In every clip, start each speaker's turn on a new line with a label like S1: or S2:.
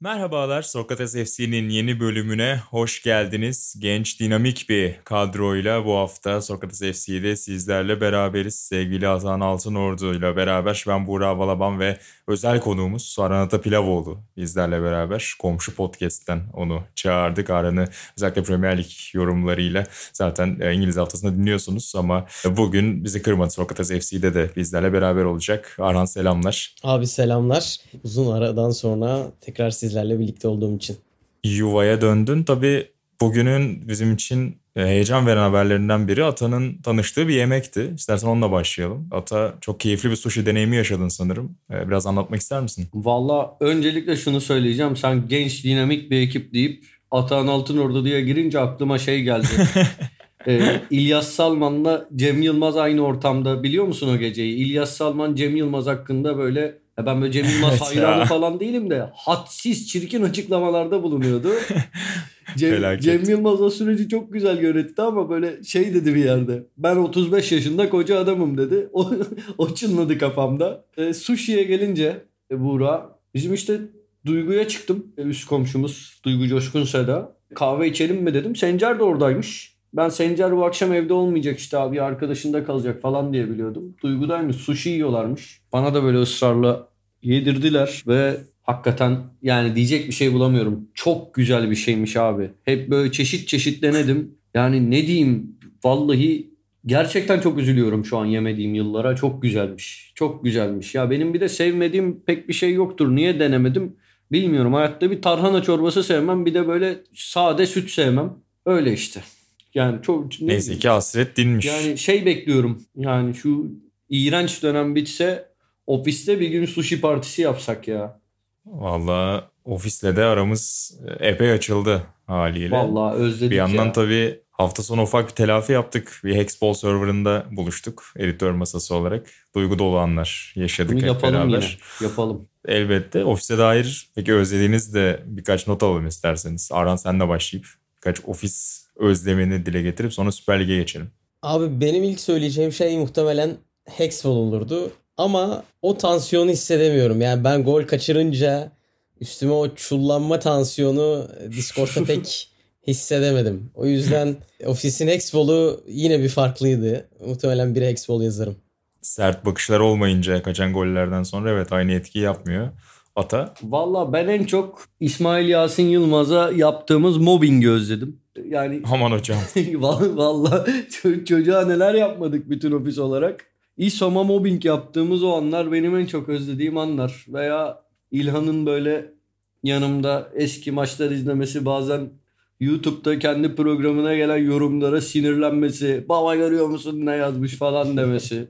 S1: Merhabalar, Sokrates FC'nin yeni bölümüne hoş geldiniz. Genç, dinamik bir kadroyla bu hafta Sokrates FC'de sizlerle beraberiz. Sevgili Hasan Altınordu ile beraber ben Buğra Balaban ve özel konuğumuz Aranata Pilavoğlu bizlerle beraber. Komşu podcast'ten onu çağırdık. Aran'ı özellikle Premier Lig yorumlarıyla zaten e, İngiliz haftasında dinliyorsunuz ama bugün bizi kırmadı Sokrates FC'de de bizlerle beraber olacak. Arhan selamlar.
S2: Abi selamlar. Uzun aradan sonra tekrar siz sizlerle birlikte olduğum için.
S1: Yuvaya döndün. Tabii bugünün bizim için e, heyecan veren haberlerinden biri Ata'nın tanıştığı bir yemekti. İstersen onunla başlayalım. Ata çok keyifli bir sushi deneyimi yaşadın sanırım. E, biraz anlatmak ister misin?
S3: Valla öncelikle şunu söyleyeceğim. Sen genç dinamik bir ekip deyip Atahan Altınordu diye girince aklıma şey geldi. ee, İlyas Salman'la Cem Yılmaz aynı ortamda biliyor musun o geceyi? İlyas Salman Cem Yılmaz hakkında böyle ya ben böyle Cem Yılmaz hayranı falan değilim de hadsiz çirkin açıklamalarda bulunuyordu. Cem, Cem Yılmaz o süreci çok güzel yönetti ama böyle şey dedi bir yerde. Ben 35 yaşında koca adamım dedi. O, o çınladı kafamda. E, sushi'ye gelince e, Buğra bizim işte Duygu'ya çıktım. E, üst komşumuz Duygu Coşkun Seda. Kahve içelim mi dedim. Sencer de oradaymış. Ben Sencer bu akşam evde olmayacak işte abi arkadaşında kalacak falan diye biliyordum. Duygu'daymış sushi yiyorlarmış. Bana da böyle ısrarla yedirdiler ve hakikaten yani diyecek bir şey bulamıyorum. Çok güzel bir şeymiş abi. Hep böyle çeşit çeşit denedim. Yani ne diyeyim vallahi gerçekten çok üzülüyorum şu an yemediğim yıllara. Çok güzelmiş. Çok güzelmiş. Ya benim bir de sevmediğim pek bir şey yoktur. Niye denemedim? Bilmiyorum. Hayatta bir tarhana çorbası sevmem. Bir de böyle sade süt sevmem. Öyle işte. Yani çok...
S1: Neyse ki hasret dinmiş.
S3: Yani şey bekliyorum. Yani şu iğrenç dönem bitse ofiste bir gün sushi partisi yapsak ya.
S1: Valla ofisle de aramız epey açıldı haliyle.
S3: Valla özledik
S1: Bir yandan
S3: ya.
S1: tabii hafta sonu ufak bir telafi yaptık. Bir Hexball serverında buluştuk editör masası olarak. Duygu dolu anlar yaşadık
S3: Bunu
S1: hep
S3: yapalım
S1: beraber.
S3: yine. Yapalım.
S1: Elbette ofise dair peki özlediğiniz de birkaç not alalım isterseniz. Aran senle başlayıp birkaç ofis özlemini dile getirip sonra Süper Lig'e geçelim.
S2: Abi benim ilk söyleyeceğim şey muhtemelen Hexball olurdu. Ama o tansiyonu hissedemiyorum. Yani ben gol kaçırınca üstüme o çullanma tansiyonu Discord'da pek hissedemedim. O yüzden ofisin Hexball'u yine bir farklıydı. Muhtemelen bir Hexball yazarım.
S1: Sert bakışlar olmayınca kaçan gollerden sonra evet aynı etkiyi yapmıyor. Ata?
S3: Valla ben en çok İsmail Yasin Yılmaz'a yaptığımız mobbingi özledim. Yani
S1: Aman hocam.
S3: valla çocuğa neler yapmadık bütün ofis olarak. İSOM'a mobbing yaptığımız o anlar benim en çok özlediğim anlar. Veya İlhan'ın böyle yanımda eski maçlar izlemesi bazen YouTube'da kendi programına gelen yorumlara sinirlenmesi. Baba görüyor musun ne yazmış falan demesi.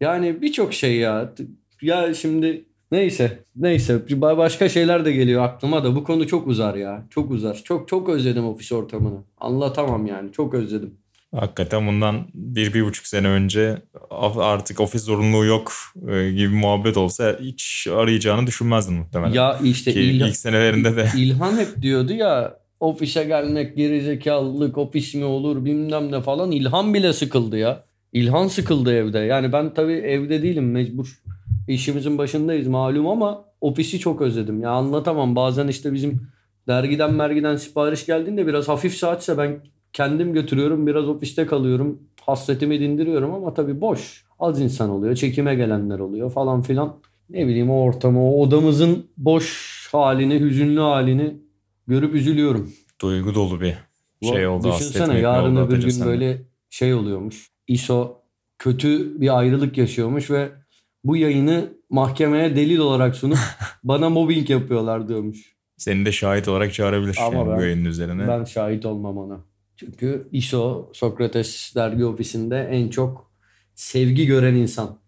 S3: Yani birçok şey ya. Ya şimdi neyse neyse başka şeyler de geliyor aklıma da bu konu çok uzar ya. Çok uzar. Çok çok özledim ofis ortamını. Anlatamam yani çok özledim.
S1: Hakikaten bundan bir, bir buçuk sene önce artık ofis zorunluluğu yok e, gibi muhabbet olsa hiç arayacağını düşünmezdin muhtemelen.
S3: Ya işte
S1: Ki ilk senelerinde de.
S3: İlhan hep diyordu ya ofise gelmek gerizekalılık ofis mi olur bilmem ne falan. İlhan bile sıkıldı ya. İlhan sıkıldı evde. Yani ben tabii evde değilim mecbur. İşimizin başındayız malum ama ofisi çok özledim. Ya anlatamam. Bazen işte bizim dergiden mergiden sipariş geldiğinde biraz hafif saatse ben kendim götürüyorum biraz ofiste kalıyorum. Hasretimi dindiriyorum ama tabii boş az insan oluyor çekime gelenler oluyor falan filan. Ne bileyim o ortamı o odamızın boş halini hüzünlü halini görüp üzülüyorum.
S1: Duygu dolu bir şey oldu
S3: Düşünsene yarın öbür gün böyle şey oluyormuş. ISO kötü bir ayrılık yaşıyormuş ve bu yayını mahkemeye delil olarak sunup bana mobbing yapıyorlar diyormuş.
S1: Seni de şahit olarak çağırabilir
S3: Ama
S1: yani
S3: ben,
S1: bu yayının üzerine.
S3: Ben şahit olmam ona. Çünkü ISO Sokrates dergi ofisinde en çok sevgi gören insan.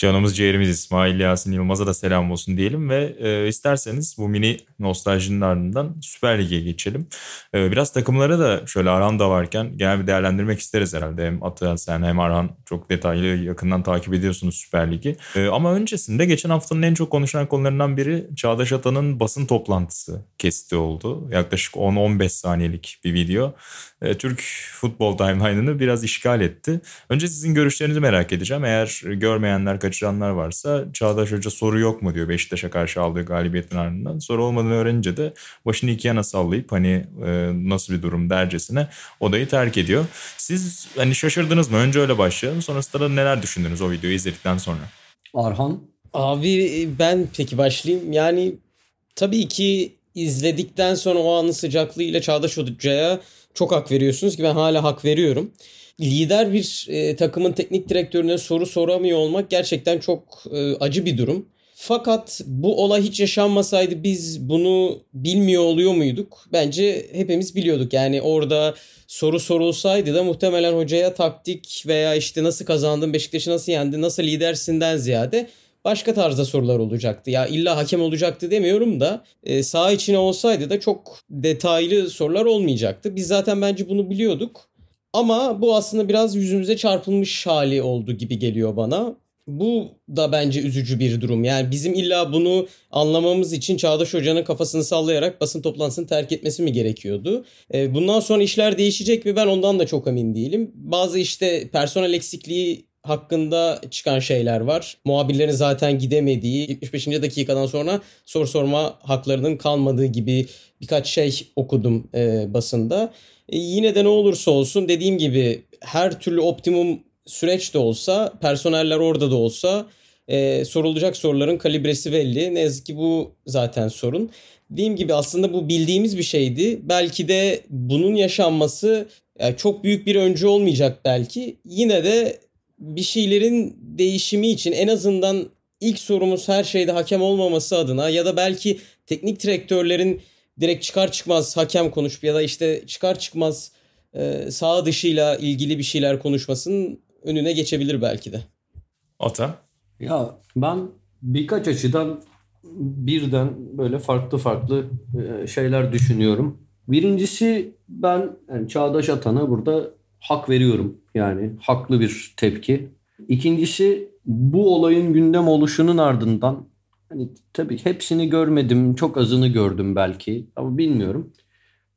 S1: Canımız ciğerimiz İsmail Yasin Yılmaz'a da selam olsun diyelim ve e, isterseniz bu mini nostaljinin ardından Süper Lig'e geçelim. E, biraz takımlara da şöyle Arhan da varken genel bir değerlendirmek isteriz herhalde. Hem Atıl sen hem Arhan çok detaylı yakından takip ediyorsunuz Süper Lig'i. E, ama öncesinde geçen haftanın en çok konuşulan konularından biri Çağdaş Atan'ın basın toplantısı kesti oldu. Yaklaşık 10-15 saniyelik bir video. E, Türk futbol timeline'ını biraz işgal etti. Önce sizin görüşlerinizi merak edeceğim. Eğer görmeyenler, kaçıranlar varsa Çağdaş Hoca soru yok mu diyor Beşiktaş'a karşı aldığı galibiyetin ardından. Soru olmadığını öğrenince de başını iki yana sallayıp hani e, nasıl bir durum dercesine odayı terk ediyor. Siz hani şaşırdınız mı? Önce öyle başlayalım. Sonrasında da neler düşündünüz o videoyu izledikten sonra?
S3: Arhan?
S2: Abi ben peki başlayayım. Yani tabii ki izledikten sonra o anın sıcaklığıyla Çağdaş Hoca'ya çok hak veriyorsunuz ki ben hala hak veriyorum. Lider bir e, takımın teknik direktörüne soru soramıyor olmak gerçekten çok e, acı bir durum. Fakat bu olay hiç yaşanmasaydı biz bunu bilmiyor oluyor muyduk? Bence hepimiz biliyorduk. Yani orada soru sorulsaydı da muhtemelen hocaya taktik veya işte nasıl kazandın, Beşiktaş'ı nasıl yendi, nasıl lidersinden ziyade başka tarzda sorular olacaktı. Ya illa hakem olacaktı demiyorum da e, sağ içine olsaydı da çok detaylı sorular olmayacaktı. Biz zaten bence bunu biliyorduk. Ama bu aslında biraz yüzümüze çarpılmış hali oldu gibi geliyor bana. Bu da bence üzücü bir durum. Yani bizim illa bunu anlamamız için Çağdaş Hoca'nın kafasını sallayarak basın toplantısını terk etmesi mi gerekiyordu? E, bundan sonra işler değişecek mi ben ondan da çok emin değilim. Bazı işte personel eksikliği hakkında çıkan şeyler var. Muhabirlerin zaten gidemediği 75. dakikadan sonra soru sorma haklarının kalmadığı gibi birkaç şey okudum e, basında. E, yine de ne olursa olsun dediğim gibi her türlü optimum süreç de olsa, personeller orada da olsa e, sorulacak soruların kalibresi belli. Ne yazık ki bu zaten sorun. Dediğim gibi aslında bu bildiğimiz bir şeydi. Belki de bunun yaşanması yani çok büyük bir öncü olmayacak belki. Yine de bir şeylerin değişimi için en azından ilk sorumuz her şeyde hakem olmaması adına ya da belki teknik direktörlerin direkt çıkar çıkmaz hakem konuşup ya da işte çıkar çıkmaz e, sağ dışıyla ilgili bir şeyler konuşmasının önüne geçebilir belki de.
S1: Ata?
S3: Ya ben birkaç açıdan birden böyle farklı farklı e, şeyler düşünüyorum. Birincisi ben yani Çağdaş Atan'a burada hak veriyorum. Yani haklı bir tepki. İkincisi bu olayın gündem oluşunun ardından hani tabii hepsini görmedim, çok azını gördüm belki ama bilmiyorum.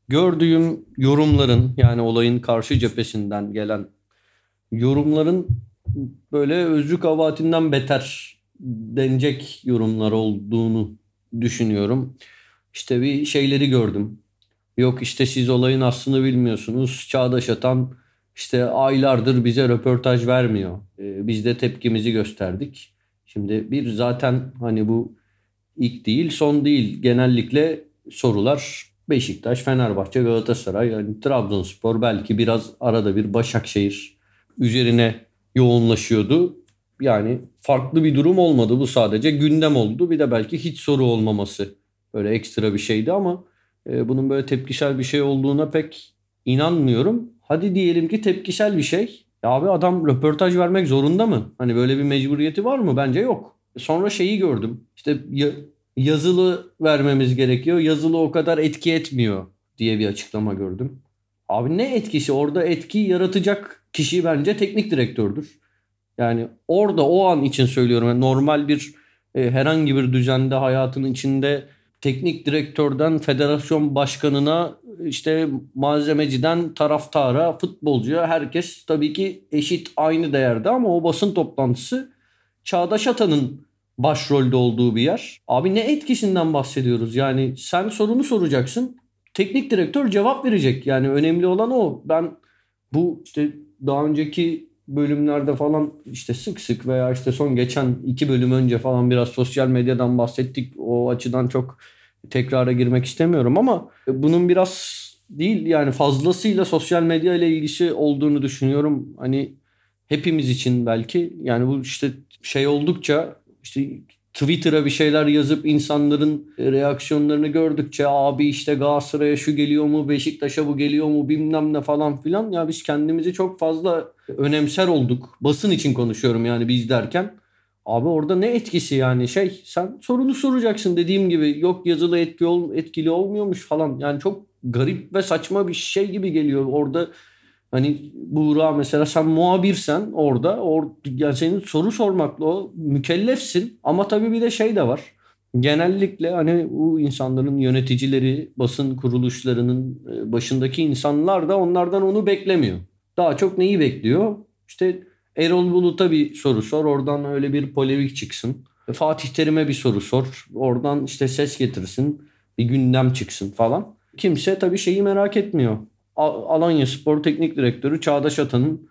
S3: Gördüğüm yorumların yani olayın karşı cephesinden gelen yorumların böyle özlük kavatinden beter denecek yorumlar olduğunu düşünüyorum. İşte bir şeyleri gördüm. Yok işte siz olayın aslını bilmiyorsunuz. Çağdaş Atan işte aylardır bize röportaj vermiyor. Ee, biz de tepkimizi gösterdik. Şimdi bir zaten hani bu ilk değil son değil. Genellikle sorular Beşiktaş, Fenerbahçe, Galatasaray, yani Trabzonspor belki biraz arada bir Başakşehir üzerine yoğunlaşıyordu. Yani farklı bir durum olmadı. Bu sadece gündem oldu. Bir de belki hiç soru olmaması böyle ekstra bir şeydi ama e, bunun böyle tepkisel bir şey olduğuna pek inanmıyorum. Hadi diyelim ki tepkisel bir şey. Ya abi adam röportaj vermek zorunda mı? Hani böyle bir mecburiyeti var mı? Bence yok. Sonra şeyi gördüm. İşte yazılı vermemiz gerekiyor. Yazılı o kadar etki etmiyor diye bir açıklama gördüm. Abi ne etkisi? Orada etki yaratacak kişi bence teknik direktördür. Yani orada o an için söylüyorum. Yani normal bir e, herhangi bir düzende hayatın içinde teknik direktörden federasyon başkanına işte malzemeciden taraftara, futbolcuya herkes tabii ki eşit aynı değerde ama o basın toplantısı Çağdaş Atan'ın başrolde olduğu bir yer. Abi ne etkisinden bahsediyoruz? Yani sen sorunu soracaksın. Teknik direktör cevap verecek. Yani önemli olan o. Ben bu işte daha önceki bölümlerde falan işte sık sık veya işte son geçen iki bölüm önce falan biraz sosyal medyadan bahsettik. O açıdan çok tekrara girmek istemiyorum ama bunun biraz değil yani fazlasıyla sosyal medya ile ilgisi olduğunu düşünüyorum. Hani hepimiz için belki yani bu işte şey oldukça işte Twitter'a bir şeyler yazıp insanların reaksiyonlarını gördükçe abi işte Galatasaray'a şu geliyor mu Beşiktaş'a bu geliyor mu bilmem ne falan filan ya biz kendimizi çok fazla önemser olduk. Basın için konuşuyorum yani biz derken. Abi orada ne etkisi yani şey sen sorunu soracaksın dediğim gibi yok yazılı etki ol, etkili olmuyormuş falan. Yani çok garip ve saçma bir şey gibi geliyor orada. Hani Buğra mesela sen muhabirsen orada or, yani senin soru sormakla o mükellefsin ama tabii bir de şey de var. Genellikle hani bu insanların yöneticileri, basın kuruluşlarının e, başındaki insanlar da onlardan onu beklemiyor. Daha çok neyi bekliyor? İşte Erol Bulut'a bir soru sor. Oradan öyle bir polemik çıksın. Fatih Terim'e bir soru sor. Oradan işte ses getirsin. Bir gündem çıksın falan. Kimse tabii şeyi merak etmiyor. Alanya Spor Teknik Direktörü Çağdaş Atan'ın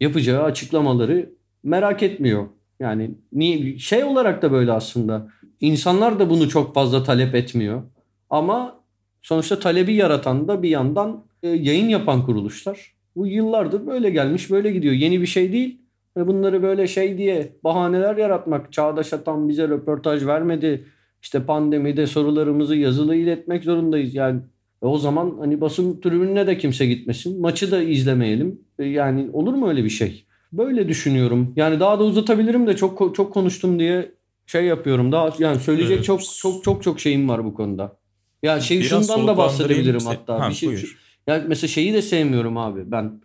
S3: yapacağı açıklamaları merak etmiyor. Yani niye şey olarak da böyle aslında. İnsanlar da bunu çok fazla talep etmiyor. Ama sonuçta talebi yaratan da bir yandan e, yayın yapan kuruluşlar. Bu yıllardır böyle gelmiş böyle gidiyor. Yeni bir şey değil. Bunları böyle şey diye bahaneler yaratmak. Çağdaş Atan bize röportaj vermedi. İşte pandemide sorularımızı yazılı iletmek zorundayız. Yani e o zaman hani basın tribününe de kimse gitmesin. Maçı da izlemeyelim. E yani olur mu öyle bir şey? Böyle düşünüyorum. Yani daha da uzatabilirim de çok çok konuştum diye şey yapıyorum. Daha yani söyleyecek evet. çok çok çok çok şeyim var bu konuda. Ya şey Biraz şundan da bahsedebilirim hatta. Ha, bir şey. Buyur. Yani mesela şeyi de sevmiyorum abi. Ben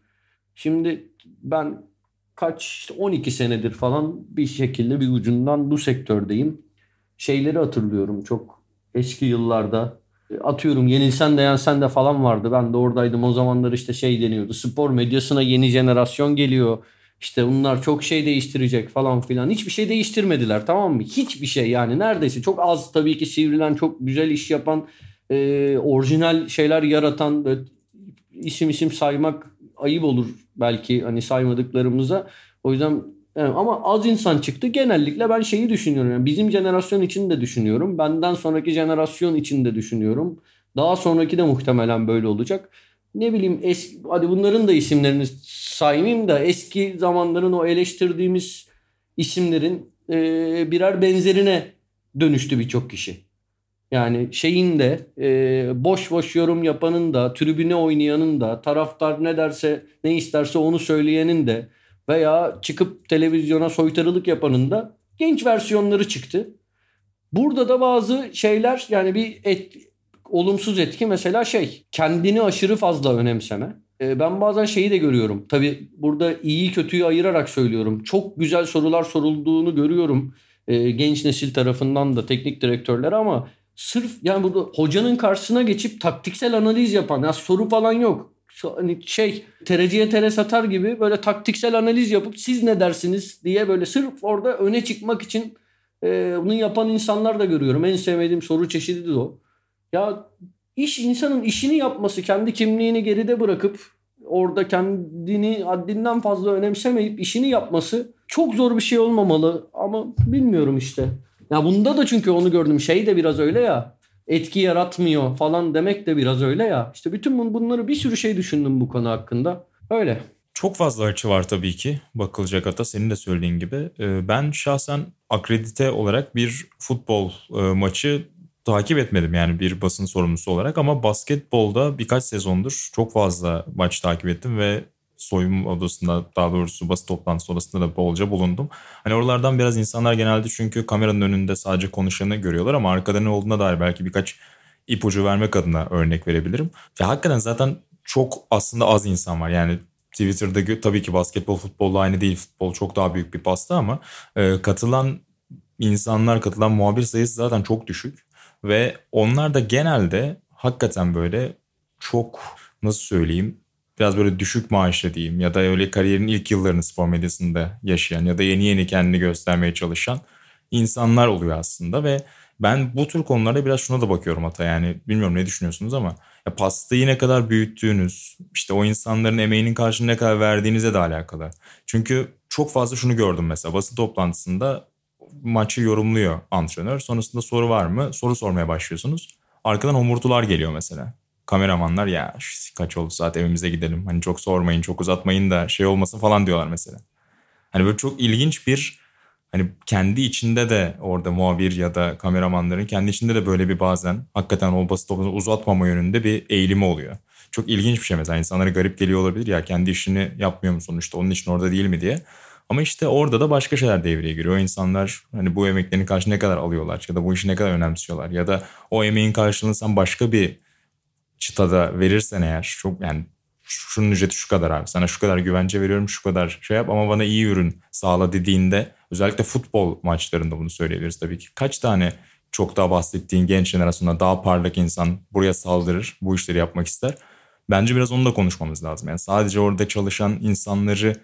S3: şimdi ben kaç 12 senedir falan bir şekilde bir ucundan bu sektördeyim. Şeyleri hatırlıyorum çok eski yıllarda. Atıyorum yenilsen de yensen de falan vardı. Ben de oradaydım. O zamanlar işte şey deniyordu. Spor medyasına yeni jenerasyon geliyor. İşte bunlar çok şey değiştirecek falan filan. Hiçbir şey değiştirmediler tamam mı? Hiçbir şey yani neredeyse. Çok az tabii ki sivrilen, çok güzel iş yapan, e, orijinal şeyler yaratan, böyle isim isim saymak ayıp olur belki hani saymadıklarımıza. O yüzden yani ama az insan çıktı. Genellikle ben şeyi düşünüyorum. Yani bizim jenerasyon için de düşünüyorum. Benden sonraki jenerasyon için de düşünüyorum. Daha sonraki de muhtemelen böyle olacak. Ne bileyim eski, hadi bunların da isimlerini saymayayım da eski zamanların o eleştirdiğimiz isimlerin e, birer benzerine dönüştü birçok kişi. Yani şeyin de e, boş boş yorum yapanın da, tribüne oynayanın da, taraftar ne derse ne isterse onu söyleyenin de veya çıkıp televizyona soytarılık yapanın da genç versiyonları çıktı. Burada da bazı şeyler yani bir et, olumsuz etki mesela şey kendini aşırı fazla önemseme. E, ben bazen şeyi de görüyorum. Tabi burada iyi kötüyü ayırarak söylüyorum. Çok güzel sorular sorulduğunu görüyorum. E, genç nesil tarafından da teknik direktörler ama sırf yani burada hocanın karşısına geçip taktiksel analiz yapan ya soru falan yok. Hani şey tereciye tere satar gibi böyle taktiksel analiz yapıp siz ne dersiniz diye böyle sırf orada öne çıkmak için e, bunu yapan insanlar da görüyorum. En sevmediğim soru çeşidi de o. Ya iş insanın işini yapması, kendi kimliğini geride bırakıp orada kendini haddinden fazla önemsemeyip işini yapması çok zor bir şey olmamalı ama bilmiyorum işte. Ya bunda da çünkü onu gördüm. Şey de biraz öyle ya. Etki yaratmıyor falan demek de biraz öyle ya. İşte bütün bunları bir sürü şey düşündüm bu konu hakkında. Öyle.
S1: Çok fazla açı var tabii ki bakılacak hata senin de söylediğin gibi. Ee, ben şahsen akredite olarak bir futbol e, maçı takip etmedim yani bir basın sorumlusu olarak ama basketbolda birkaç sezondur çok fazla maç takip ettim ve soyunma odasında daha doğrusu basın toplantısı odasında da bolca bulundum. Hani oralardan biraz insanlar genelde çünkü kameranın önünde sadece konuşanı görüyorlar ama arkada ne olduğuna dair belki birkaç ipucu vermek adına örnek verebilirim. Ya hakikaten zaten çok aslında az insan var. Yani Twitter'da tabii ki basketbol futbolla aynı değil. Futbol çok daha büyük bir pasta ama e, katılan insanlar, katılan muhabir sayısı zaten çok düşük. Ve onlar da genelde hakikaten böyle çok nasıl söyleyeyim biraz böyle düşük maaşlı diyeyim ya da öyle kariyerin ilk yıllarını spor medyasında yaşayan ya da yeni yeni kendini göstermeye çalışan insanlar oluyor aslında ve ben bu tür konularda biraz şuna da bakıyorum hata yani bilmiyorum ne düşünüyorsunuz ama ya pastayı ne kadar büyüttüğünüz işte o insanların emeğinin karşılığını ne kadar verdiğinize de alakalı. Çünkü çok fazla şunu gördüm mesela basın toplantısında maçı yorumluyor antrenör. Sonrasında soru var mı? Soru sormaya başlıyorsunuz. Arkadan homurtular geliyor mesela kameramanlar ya kaç oldu saat evimize gidelim. Hani çok sormayın çok uzatmayın da şey olmasın falan diyorlar mesela. Hani böyle çok ilginç bir hani kendi içinde de orada muhabir ya da kameramanların kendi içinde de böyle bir bazen hakikaten o basit uzatmama yönünde bir eğilimi oluyor. Çok ilginç bir şey mesela insanlara garip geliyor olabilir ya kendi işini yapmıyor mu sonuçta onun için orada değil mi diye. Ama işte orada da başka şeyler devreye giriyor. O insanlar hani bu emeklerin karşılığını ne kadar alıyorlar ya da bu işi ne kadar önemsiyorlar ya da o emeğin karşılığını sen başka bir çıtada verirsen eğer çok yani şunun ücreti şu kadar abi sana şu kadar güvence veriyorum şu kadar şey yap ama bana iyi ürün sağla dediğinde özellikle futbol maçlarında bunu söyleyebiliriz tabii ki. Kaç tane çok daha bahsettiğin genç jenerasyonda daha parlak insan buraya saldırır bu işleri yapmak ister. Bence biraz onu da konuşmamız lazım. Yani sadece orada çalışan insanları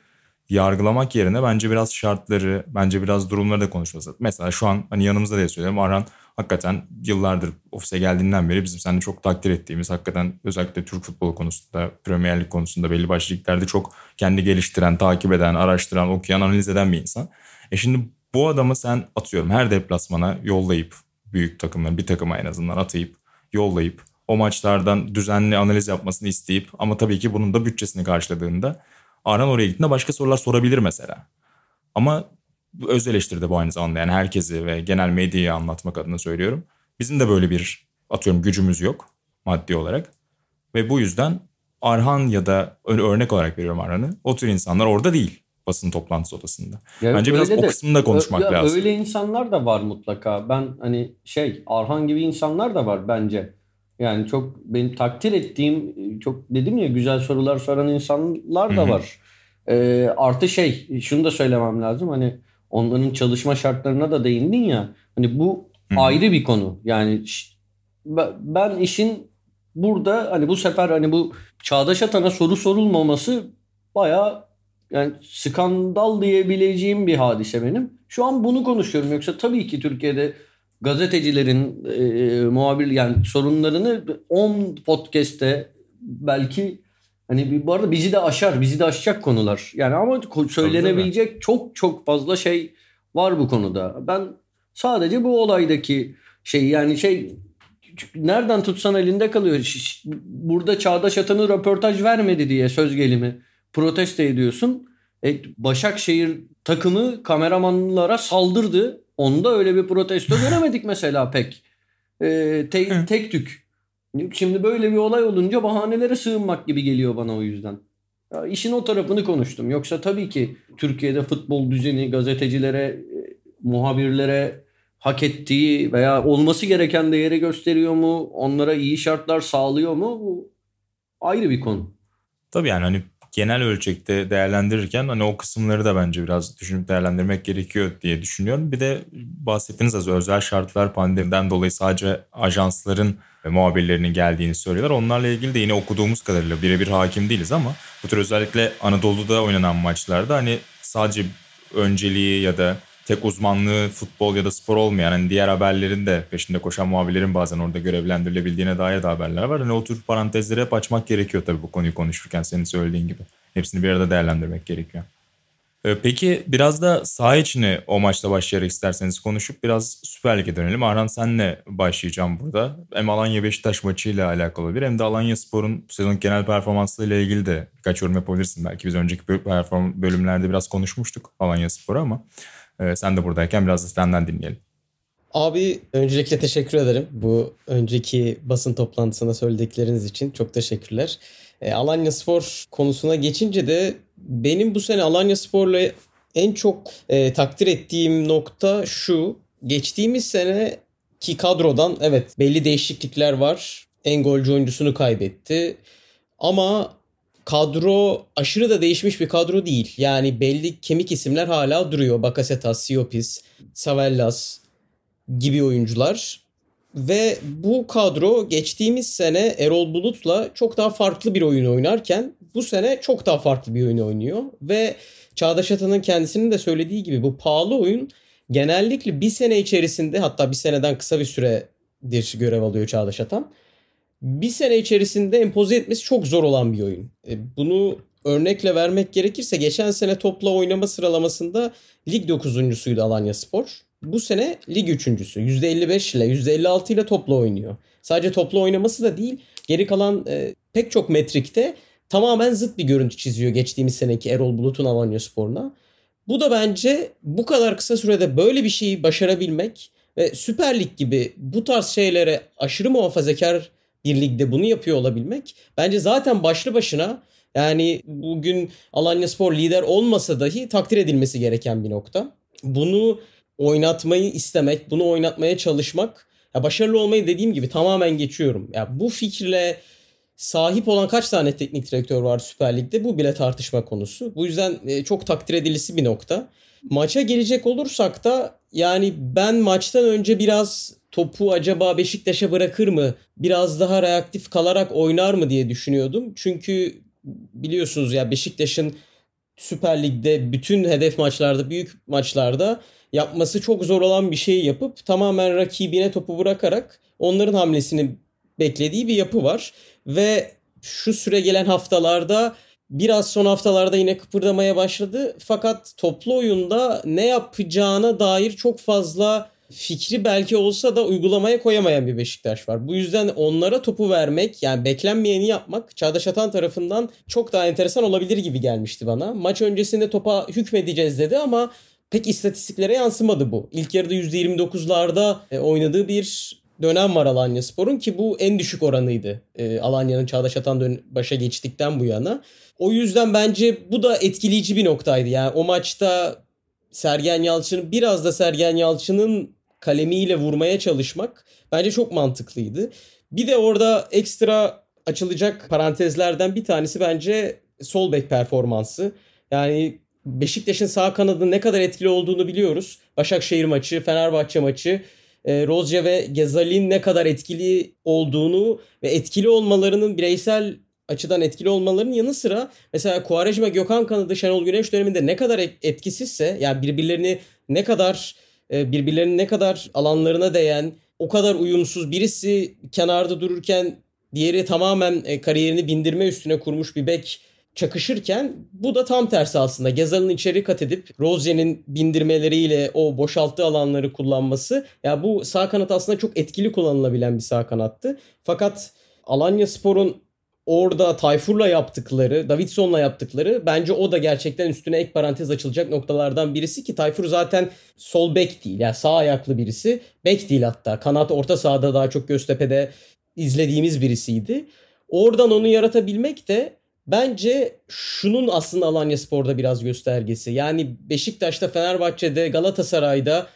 S1: yargılamak yerine bence biraz şartları, bence biraz durumları da konuşması. Mesela şu an hani yanımızda da söylüyorum Arhan hakikaten yıllardır ofise geldiğinden beri bizim seninle çok takdir ettiğimiz hakikaten özellikle Türk futbolu konusunda, Premier Lig konusunda belli başlı çok kendi geliştiren, takip eden, araştıran, okuyan, analiz eden bir insan. E şimdi bu adamı sen atıyorum her deplasmana yollayıp büyük takımların bir takıma en azından atayıp yollayıp o maçlardan düzenli analiz yapmasını isteyip ama tabii ki bunun da bütçesini karşıladığında Arhan oraya gittiğinde başka sorular sorabilir mesela. Ama öz eleştiri de bu aynı zamanda yani herkesi ve genel medyayı anlatmak adına söylüyorum. Bizim de böyle bir atıyorum gücümüz yok maddi olarak. Ve bu yüzden Arhan ya da örnek olarak veriyorum Arhan'ı o tür insanlar orada değil basın toplantısı odasında. Ya Bence biraz de, o kısmını da konuşmak
S3: ya
S1: lazım.
S3: Öyle insanlar da var mutlaka. Ben hani şey Arhan gibi insanlar da var bence. Yani çok benim takdir ettiğim çok dedim ya güzel sorular soran insanlar da var. Ee, artı şey şunu da söylemem lazım hani onların çalışma şartlarına da değindin ya. Hani bu Hı-hı. ayrı bir konu. Yani ben işin burada hani bu sefer hani bu Çağdaş Atan'a soru sorulmaması baya yani skandal diyebileceğim bir hadise benim. Şu an bunu konuşuyorum. Yoksa tabii ki Türkiye'de gazetecilerin e, muhabir yani sorunlarını 10 podcast'te belki hani bu arada bizi de aşar, bizi de aşacak konular. Yani ama söylenebilecek çok çok fazla şey var bu konuda. Ben sadece bu olaydaki şey yani şey nereden tutsan elinde kalıyor. Burada Çağdaş Atan'ı röportaj vermedi diye söz gelimi protesto ediyorsun. E, Başakşehir takımı kameramanlara saldırdı. Onda öyle bir protesto göremedik mesela pek. E, te, tek tük. Şimdi böyle bir olay olunca bahanelere sığınmak gibi geliyor bana o yüzden. Ya işin o tarafını konuştum. Yoksa tabii ki Türkiye'de futbol düzeni gazetecilere, e, muhabirlere hak ettiği veya olması gereken değeri gösteriyor mu? Onlara iyi şartlar sağlıyor mu? Bu ayrı bir konu.
S1: Tabii yani hani genel ölçekte değerlendirirken hani o kısımları da bence biraz düşünüp değerlendirmek gerekiyor diye düşünüyorum. Bir de bahsettiğiniz az özel şartlar pandemiden dolayı sadece ajansların ve muhabirlerinin geldiğini söylüyorlar. Onlarla ilgili de yine okuduğumuz kadarıyla birebir hakim değiliz ama bu tür özellikle Anadolu'da oynanan maçlarda hani sadece önceliği ya da tek uzmanlığı futbol ya da spor olmayan hani diğer haberlerin de peşinde koşan muhabirlerin bazen orada görevlendirilebildiğine dair de haberler var. Hani o tür parantezleri hep açmak gerekiyor tabii bu konuyu konuşurken senin söylediğin gibi. Hepsini bir arada değerlendirmek gerekiyor. Ee, peki biraz da saha içini o maçta başlayarak isterseniz konuşup biraz Süper Lig'e dönelim. Arhan senle başlayacağım burada. Hem Alanya Beşiktaş maçıyla alakalı olabilir hem de Alanya Spor'un sezon genel performansıyla ilgili de birkaç yorum yapabilirsin. Belki biz önceki bölümlerde biraz konuşmuştuk Alanya Spor'u ama ee, sen de buradayken biraz da senden dinleyelim.
S2: Abi öncelikle teşekkür ederim. Bu önceki basın toplantısında söyledikleriniz için çok teşekkürler. E, Alanya Spor konusuna geçince de benim bu sene Alanya Spor'la en çok e, takdir ettiğim nokta şu. Geçtiğimiz sene ki kadrodan evet belli değişiklikler var. En golcü oyuncusunu kaybetti. Ama kadro aşırı da değişmiş bir kadro değil. Yani belli kemik isimler hala duruyor. Bakasetas, Siopis, Savellas gibi oyuncular. Ve bu kadro geçtiğimiz sene Erol Bulut'la çok daha farklı bir oyun oynarken bu sene çok daha farklı bir oyun oynuyor. Ve Çağdaş Atan'ın kendisinin de söylediği gibi bu pahalı oyun genellikle bir sene içerisinde hatta bir seneden kısa bir süredir görev alıyor Çağdaş Atan bir sene içerisinde empoze etmesi çok zor olan bir oyun. E, bunu örnekle vermek gerekirse geçen sene topla oynama sıralamasında lig 9.suydu Alanya Spor. Bu sene lig 3.sü. %55 ile %56 ile topla oynuyor. Sadece topla oynaması da değil geri kalan e, pek çok metrikte tamamen zıt bir görüntü çiziyor geçtiğimiz seneki Erol Bulut'un Alanya Spor'una. Bu da bence bu kadar kısa sürede böyle bir şeyi başarabilmek ve Süper Lig gibi bu tarz şeylere aşırı muhafazakar bir ligde bunu yapıyor olabilmek bence zaten başlı başına Yani bugün Alanya Spor lider olmasa dahi takdir edilmesi gereken bir nokta. Bunu oynatmayı istemek, bunu oynatmaya çalışmak ya başarılı olmayı dediğim gibi tamamen geçiyorum. Ya bu fikirle sahip olan kaç tane teknik direktör var Süper Lig'de bu bile tartışma konusu. Bu yüzden e, çok takdir edilisi bir nokta. Maça gelecek olursak da yani ben maçtan önce biraz topu acaba Beşiktaş'a bırakır mı? Biraz daha reaktif kalarak oynar mı diye düşünüyordum. Çünkü biliyorsunuz ya Beşiktaş'ın Süper Lig'de bütün hedef maçlarda, büyük maçlarda yapması çok zor olan bir şeyi yapıp tamamen rakibine topu bırakarak onların hamlesini beklediği bir yapı var. Ve şu süre gelen haftalarda biraz son haftalarda yine kıpırdamaya başladı. Fakat toplu oyunda ne yapacağına dair çok fazla fikri belki olsa da uygulamaya koyamayan bir Beşiktaş var. Bu yüzden onlara topu vermek yani beklenmeyeni yapmak Çağdaş Atan tarafından çok daha enteresan olabilir gibi gelmişti bana. Maç öncesinde topa hükmedeceğiz dedi ama pek istatistiklere yansımadı bu. İlk yarıda %29'larda e, oynadığı bir dönem var Alanya Spor'un ki bu en düşük oranıydı. E, Alanya'nın Çağdaş Atan başa geçtikten bu yana. O yüzden bence bu da etkileyici bir noktaydı. Yani o maçta Sergen Yalçın'ın biraz da Sergen Yalçın'ın kalemiyle vurmaya çalışmak bence çok mantıklıydı. Bir de orada ekstra açılacak parantezlerden bir tanesi bence sol bek performansı. Yani Beşiktaş'ın sağ kanadı ne kadar etkili olduğunu biliyoruz. Başakşehir maçı, Fenerbahçe maçı, e, Rozca ve Gezal'in ne kadar etkili olduğunu ve etkili olmalarının bireysel açıdan etkili olmalarının yanı sıra mesela Kuarejma Gökhan kanadı Şenol Güneş döneminde ne kadar etkisizse yani birbirlerini ne kadar birbirlerinin ne kadar alanlarına değen o kadar uyumsuz birisi kenarda dururken diğeri tamamen e, kariyerini bindirme üstüne kurmuş bir bek çakışırken bu da tam tersi aslında. Gezal'ın içeri kat edip Rozier'in bindirmeleriyle o boşalttığı alanları kullanması. Ya bu sağ kanat aslında çok etkili kullanılabilen bir sağ kanattı. Fakat Alanya Spor'un orada Tayfur'la yaptıkları, Davidson'la yaptıkları bence o da gerçekten üstüne ek parantez açılacak noktalardan birisi ki Tayfur zaten sol bek değil. Yani sağ ayaklı birisi. Bek değil hatta. Kanat orta sahada daha çok Göztepe'de izlediğimiz birisiydi. Oradan onu yaratabilmek de bence şunun aslında Alanya Spor'da biraz göstergesi. Yani Beşiktaş'ta, Fenerbahçe'de, Galatasaray'da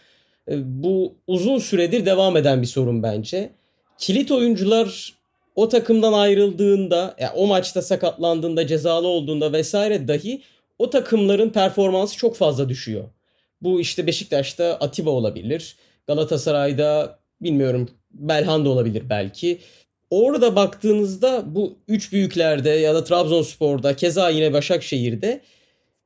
S2: e, bu uzun süredir devam eden bir sorun bence. Kilit oyuncular o takımdan ayrıldığında, yani o maçta sakatlandığında, cezalı olduğunda vesaire dahi o takımların performansı çok fazla düşüyor. Bu işte Beşiktaş'ta Atiba olabilir. Galatasaray'da bilmiyorum Belhanda olabilir belki. Orada baktığınızda bu üç büyüklerde ya da Trabzonspor'da keza yine Başakşehir'de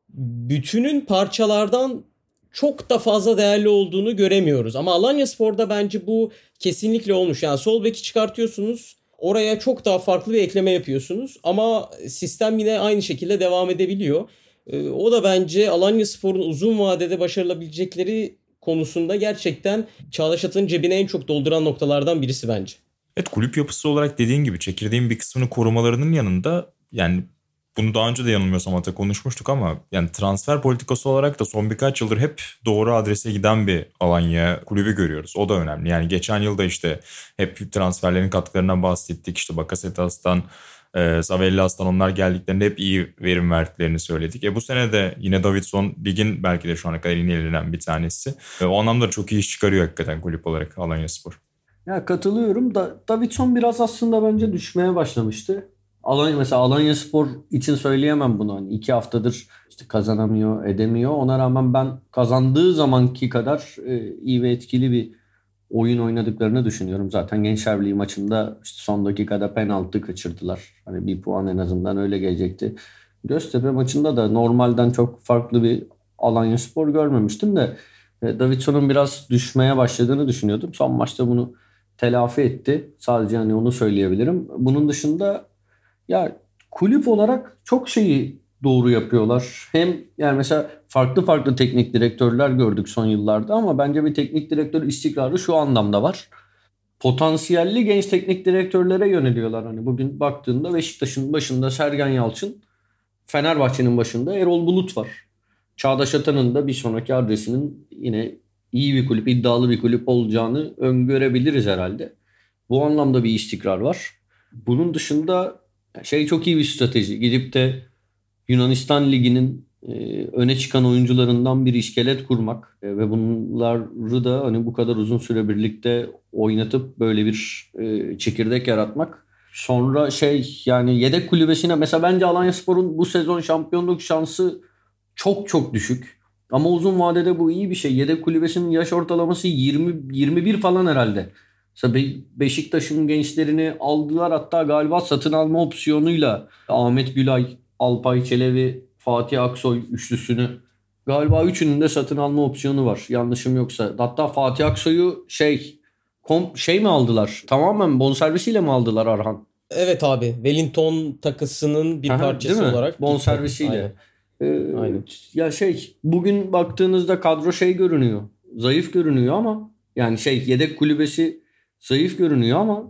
S2: bütünün parçalardan çok da fazla değerli olduğunu göremiyoruz. Ama Alanya Spor'da bence bu kesinlikle olmuş. Yani sol beki çıkartıyorsunuz Oraya çok daha farklı bir ekleme yapıyorsunuz ama sistem yine aynı şekilde devam edebiliyor. Ee, o da bence Alanya Spor'un uzun vadede başarılabilecekleri konusunda gerçekten Çağdaş Atan'ın cebine en çok dolduran noktalardan birisi bence.
S1: Evet kulüp yapısı olarak dediğin gibi çekirdeğin bir kısmını korumalarının yanında yani bunu daha önce de yanılmıyorsam hatta konuşmuştuk ama yani transfer politikası olarak da son birkaç yıldır hep doğru adrese giden bir Alanya kulübü görüyoruz. O da önemli. Yani geçen yılda işte hep transferlerin katkılarından bahsettik. İşte Bakasetas'tan e, Zavellas'tan onlar geldiklerinde hep iyi verim verdiklerini söyledik. E bu sene de yine Davidson ligin belki de şu ana kadar en ilgilenen bir tanesi. E, o anlamda çok iyi iş çıkarıyor hakikaten kulüp olarak Alanya Spor.
S3: Ya katılıyorum da Davidson biraz aslında bence düşmeye başlamıştı. Alanya mesela Alanya Spor için söyleyemem bunu. Hani iki haftadır işte kazanamıyor, edemiyor. Ona rağmen ben kazandığı zamanki kadar e, iyi ve etkili bir oyun oynadıklarını düşünüyorum. Zaten Gençler Birliği maçında işte son dakikada penaltı kaçırdılar. Hani bir puan en azından öyle gelecekti. Göztepe maçında da normalden çok farklı bir Alanya Spor görmemiştim de e, Davidson'un biraz düşmeye başladığını düşünüyordum. Son maçta bunu telafi etti. Sadece hani onu söyleyebilirim. Bunun dışında ya kulüp olarak çok şeyi doğru yapıyorlar. Hem yani mesela farklı farklı teknik direktörler gördük son yıllarda ama bence bir teknik direktör istikrarı şu anlamda var. Potansiyelli genç teknik direktörlere yöneliyorlar. Hani bugün baktığında Beşiktaş'ın başında Sergen Yalçın, Fenerbahçe'nin başında Erol Bulut var. Çağdaş Atan'ın da bir sonraki adresinin yine iyi bir kulüp, iddialı bir kulüp olacağını öngörebiliriz herhalde. Bu anlamda bir istikrar var. Bunun dışında Şey çok iyi bir strateji. Gidip de Yunanistan Ligi'nin e, öne çıkan oyuncularından bir iskelet kurmak e, ve bunları da hani bu kadar uzun süre birlikte oynatıp böyle bir e, çekirdek yaratmak. Sonra şey yani yedek kulübesine mesela bence Alanya Spor'un bu sezon şampiyonluk şansı çok çok düşük. Ama uzun vadede bu iyi bir şey. Yedek kulübesinin yaş ortalaması 20 21 falan herhalde. Mesela Beşiktaş'ın gençlerini aldılar hatta galiba satın alma opsiyonuyla Ahmet Gülay, Alpay Çelebi, Fatih Aksoy üçlüsünü galiba üçünün de satın alma opsiyonu var. Yanlışım yoksa. Hatta Fatih Aksoy'u şey kom şey mi aldılar? Tamamen bonservisiyle mi aldılar Arhan?
S2: Evet abi. Wellington takısının bir Aha, parçası olarak.
S3: Bonservisiyle. Ee, Aynen. Ya şey bugün baktığınızda kadro şey görünüyor. Zayıf görünüyor ama yani şey yedek kulübesi zayıf görünüyor ama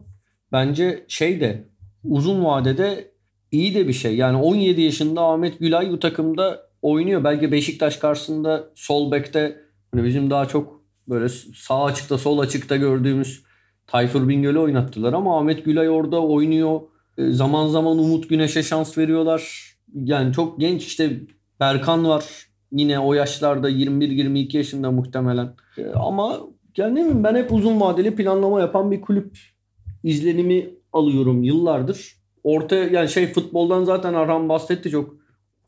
S3: bence şey de uzun vadede iyi de bir şey. Yani 17 yaşında Ahmet Gülay bu takımda oynuyor. Belki Beşiktaş karşısında sol bekte hani bizim daha çok böyle sağ açıkta sol açıkta gördüğümüz Tayfur Bingöl'ü oynattılar ama Ahmet Gülay orada oynuyor. E, zaman zaman Umut Güneş'e şans veriyorlar. Yani çok genç işte Berkan var. Yine o yaşlarda 21-22 yaşında muhtemelen. E, ama yani ben hep uzun vadeli planlama yapan bir kulüp izlenimi alıyorum yıllardır. Orta yani şey futboldan zaten Arhan bahsetti çok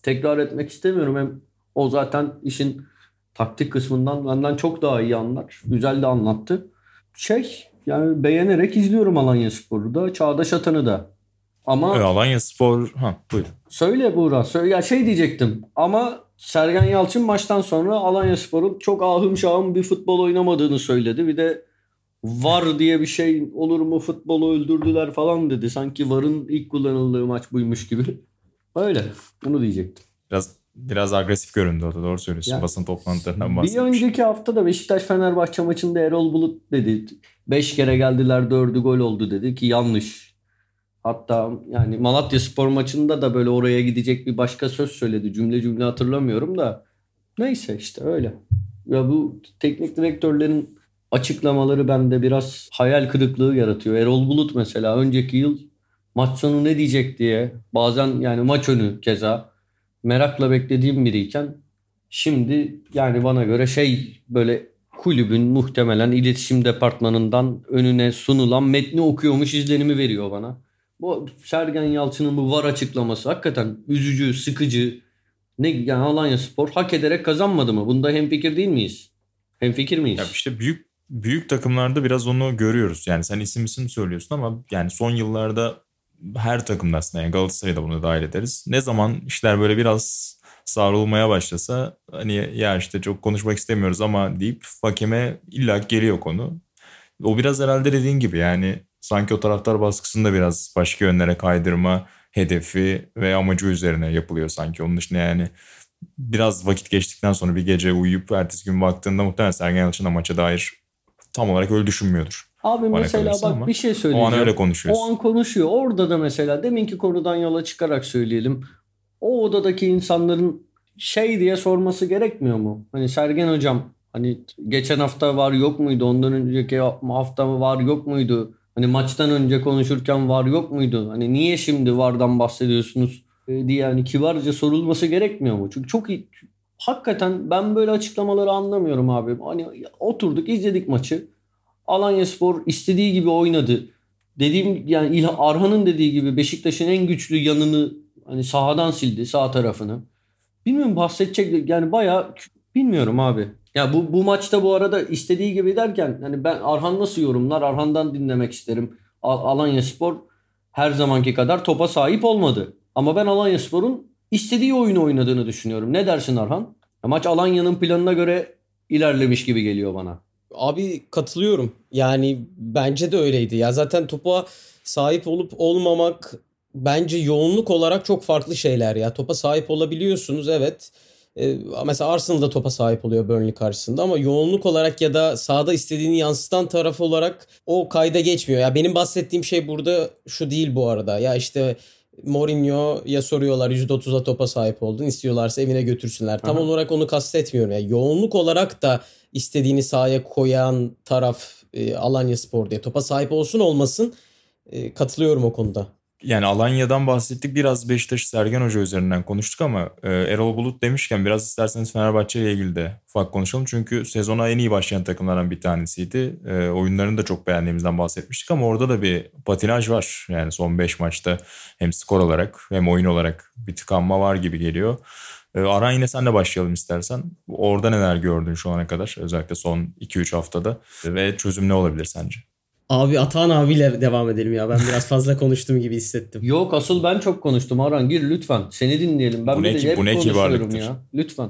S3: tekrar etmek istemiyorum. Hem o zaten işin taktik kısmından benden çok daha iyi anlar. Güzel de anlattı. Şey yani beğenerek izliyorum Alanya Spor'u da Çağdaş Atan'ı da. Ama
S1: evet, Alanya Spor ha buyur.
S3: Söyle Buğra. Söyle. Ya şey diyecektim ama Sergen Yalçın maçtan sonra Alanya Spor'un çok ahım şahım bir futbol oynamadığını söyledi. Bir de var diye bir şey olur mu futbolu öldürdüler falan dedi. Sanki varın ilk kullanıldığı maç buymuş gibi. Öyle. Bunu diyecektim.
S1: Biraz biraz agresif göründü o da doğru söylüyorsun. Yani, Basın toplantılarından bahsetmiş.
S3: Bir önceki hafta da Beşiktaş Fenerbahçe maçında Erol Bulut dedi. Beş kere geldiler dördü gol oldu dedi ki yanlış. Hatta yani Malatya Spor maçında da böyle oraya gidecek bir başka söz söyledi. Cümle cümle hatırlamıyorum da. Neyse işte öyle. Ya bu teknik direktörlerin açıklamaları bende biraz hayal kırıklığı yaratıyor. Erol Bulut mesela önceki yıl maç sonu ne diyecek diye bazen yani maç önü keza merakla beklediğim biriyken şimdi yani bana göre şey böyle kulübün muhtemelen iletişim departmanından önüne sunulan metni okuyormuş izlenimi veriyor bana. Bu Sergen Yalçın'ın bu var açıklaması hakikaten üzücü, sıkıcı. Ne yani Alanya Spor hak ederek kazanmadı mı? Bunda hemfikir değil miyiz? Hemfikir miyiz?
S1: Ya işte büyük büyük takımlarda biraz onu görüyoruz. Yani sen isim isim söylüyorsun ama yani son yıllarda her takımda aslında yani Galatasaray'ı da bunu dahil ederiz. Ne zaman işler böyle biraz savrulmaya başlasa hani ya işte çok konuşmak istemiyoruz ama deyip hakeme illa geliyor konu. O biraz herhalde dediğin gibi yani sanki o taraftar baskısında biraz başka yönlere kaydırma hedefi ve amacı üzerine yapılıyor sanki. Onun dışında yani biraz vakit geçtikten sonra bir gece uyuyup ertesi gün baktığında muhtemelen Sergen Yalçın da maça dair tam olarak öyle düşünmüyordur.
S3: Abi Bana mesela bak bir şey söyleyeceğim.
S1: O an öyle konuşuyoruz.
S3: O an konuşuyor. Orada da mesela deminki konudan yola çıkarak söyleyelim. O odadaki insanların şey diye sorması gerekmiyor mu? Hani Sergen hocam hani geçen hafta var yok muydu? Ondan önceki hafta mı var yok muydu? Hani maçtan önce konuşurken var yok muydu? Hani niye şimdi vardan bahsediyorsunuz e, diye yani kibarca sorulması gerekmiyor mu? Çünkü çok iyi. Hakikaten ben böyle açıklamaları anlamıyorum abi. Hani oturduk izledik maçı. Alanya Spor istediği gibi oynadı. Dediğim yani Arhan'ın dediği gibi Beşiktaş'ın en güçlü yanını hani sahadan sildi sağ tarafını. Bilmiyorum bahsedecek yani baya bilmiyorum abi. Ya bu bu maçta bu arada istediği gibi derken hani ben Arhan nasıl yorumlar? Arhan'dan dinlemek isterim. Alanya Spor her zamanki kadar topa sahip olmadı. Ama ben Alanya Spor'un istediği oyunu oynadığını düşünüyorum. Ne dersin Arhan? Ya maç Alanya'nın planına göre ilerlemiş gibi geliyor bana.
S2: Abi katılıyorum. Yani bence de öyleydi. Ya zaten topa sahip olup olmamak bence yoğunluk olarak çok farklı şeyler ya. Topa sahip olabiliyorsunuz evet. Ee, mesela Arsenal da topa sahip oluyor Burnley karşısında ama yoğunluk olarak ya da sahada istediğini yansıtan taraf olarak o kayda geçmiyor. Ya benim bahsettiğim şey burada şu değil bu arada. Ya işte Mourinho'ya soruyorlar %30'a topa sahip oldun. istiyorlarsa evine götürsünler. Tam Aha. olarak onu kastetmiyorum. Yani yoğunluk olarak da istediğini sahaya koyan taraf e, Alanya Spor diye topa sahip olsun olmasın e, katılıyorum o konuda.
S1: Yani Alanya'dan bahsettik. Biraz Beşiktaş Sergen Hoca üzerinden konuştuk ama e, Erol Bulut demişken biraz isterseniz Fenerbahçe ile ilgili de ufak konuşalım. Çünkü sezona en iyi başlayan takımlardan bir tanesiydi. E, oyunlarını da çok beğendiğimizden bahsetmiştik ama orada da bir patinaj var. Yani son 5 maçta hem skor olarak hem oyun olarak bir tıkanma var gibi geliyor. E, Aran yine sen de başlayalım istersen. Orada neler gördün şu ana kadar özellikle son 2-3 haftada ve çözüm ne olabilir sence?
S2: Abi Atan abiyle devam edelim ya. Ben biraz fazla konuştum gibi hissettim.
S3: Yok asıl ben çok konuştum. Aran gir lütfen. Seni dinleyelim. Ben
S1: Bu ne
S3: de
S1: ki- bu ne
S3: konuşuyorum
S1: kibarlıktır.
S3: ya. Lütfen.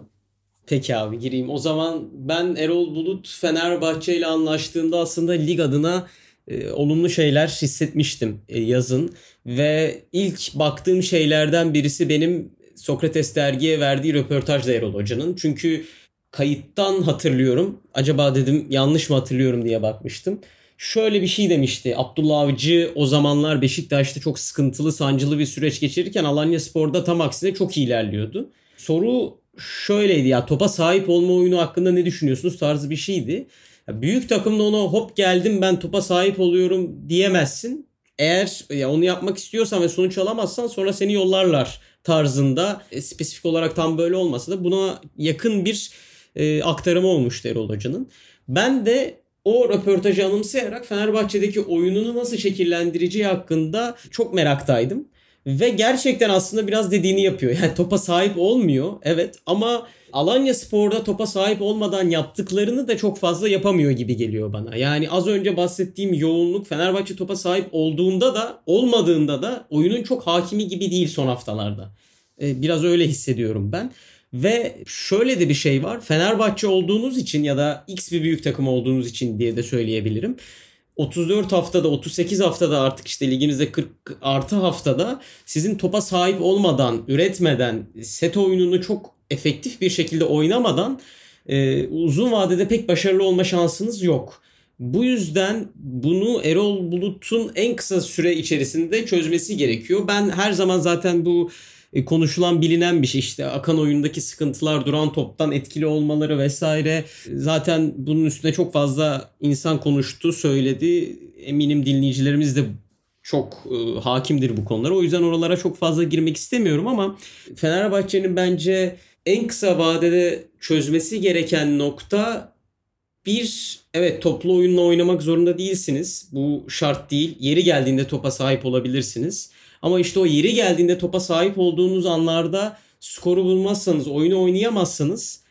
S2: Peki abi gireyim. O zaman ben Erol Bulut Fenerbahçe ile anlaştığında aslında lig adına e, olumlu şeyler hissetmiştim e, yazın. Ve ilk baktığım şeylerden birisi benim Sokrates dergiye verdiği röportajda Erol Hoca'nın. Çünkü kayıttan hatırlıyorum. Acaba dedim yanlış mı hatırlıyorum diye bakmıştım. Şöyle bir şey demişti. Abdullah Avcı o zamanlar Beşiktaş'ta çok sıkıntılı, sancılı bir süreç geçirirken Alanya Spor'da tam aksine çok ilerliyordu. Soru şöyleydi ya topa sahip olma oyunu hakkında ne düşünüyorsunuz tarzı bir şeydi. Ya büyük takımda ona hop geldim ben topa sahip oluyorum diyemezsin. Eğer ya onu yapmak istiyorsan ve sonuç alamazsan sonra seni yollarlar tarzında e, spesifik olarak tam böyle olmasa da buna yakın bir e, aktarımı olmuştu Erol Hoca'nın. Ben de o röportajı anımsayarak Fenerbahçe'deki oyununu nasıl şekillendireceği hakkında çok meraktaydım. Ve gerçekten aslında biraz dediğini yapıyor. Yani topa sahip olmuyor evet ama Alanya Spor'da topa sahip olmadan yaptıklarını da çok fazla yapamıyor gibi geliyor bana. Yani az önce bahsettiğim yoğunluk Fenerbahçe topa sahip olduğunda da olmadığında da oyunun çok hakimi gibi değil son haftalarda. Ee, Biraz öyle hissediyorum ben. Ve şöyle de bir şey var. Fenerbahçe olduğunuz için ya da X bir büyük takım olduğunuz için diye de söyleyebilirim. 34 haftada 38 haftada artık işte ligimizde 40 artı haftada sizin topa sahip olmadan, üretmeden, set oyununu çok efektif bir şekilde oynamadan e, uzun vadede pek başarılı olma şansınız yok. Bu yüzden bunu Erol Bulut'un en kısa süre içerisinde çözmesi gerekiyor. Ben her zaman zaten bu konuşulan bilinen bir şey. İşte akan oyundaki sıkıntılar duran toptan etkili olmaları vesaire. Zaten bunun üstüne çok fazla insan konuştu söyledi. Eminim dinleyicilerimiz de çok e, hakimdir bu konulara. O yüzden oralara çok fazla girmek istemiyorum ama Fenerbahçe'nin bence en kısa vadede çözmesi gereken nokta bir evet toplu oyunla oynamak zorunda değilsiniz. Bu şart değil. Yeri geldiğinde topa sahip olabilirsiniz ama işte o yeri geldiğinde topa sahip olduğunuz anlarda skoru bulmazsanız, oyunu oynayamazsanız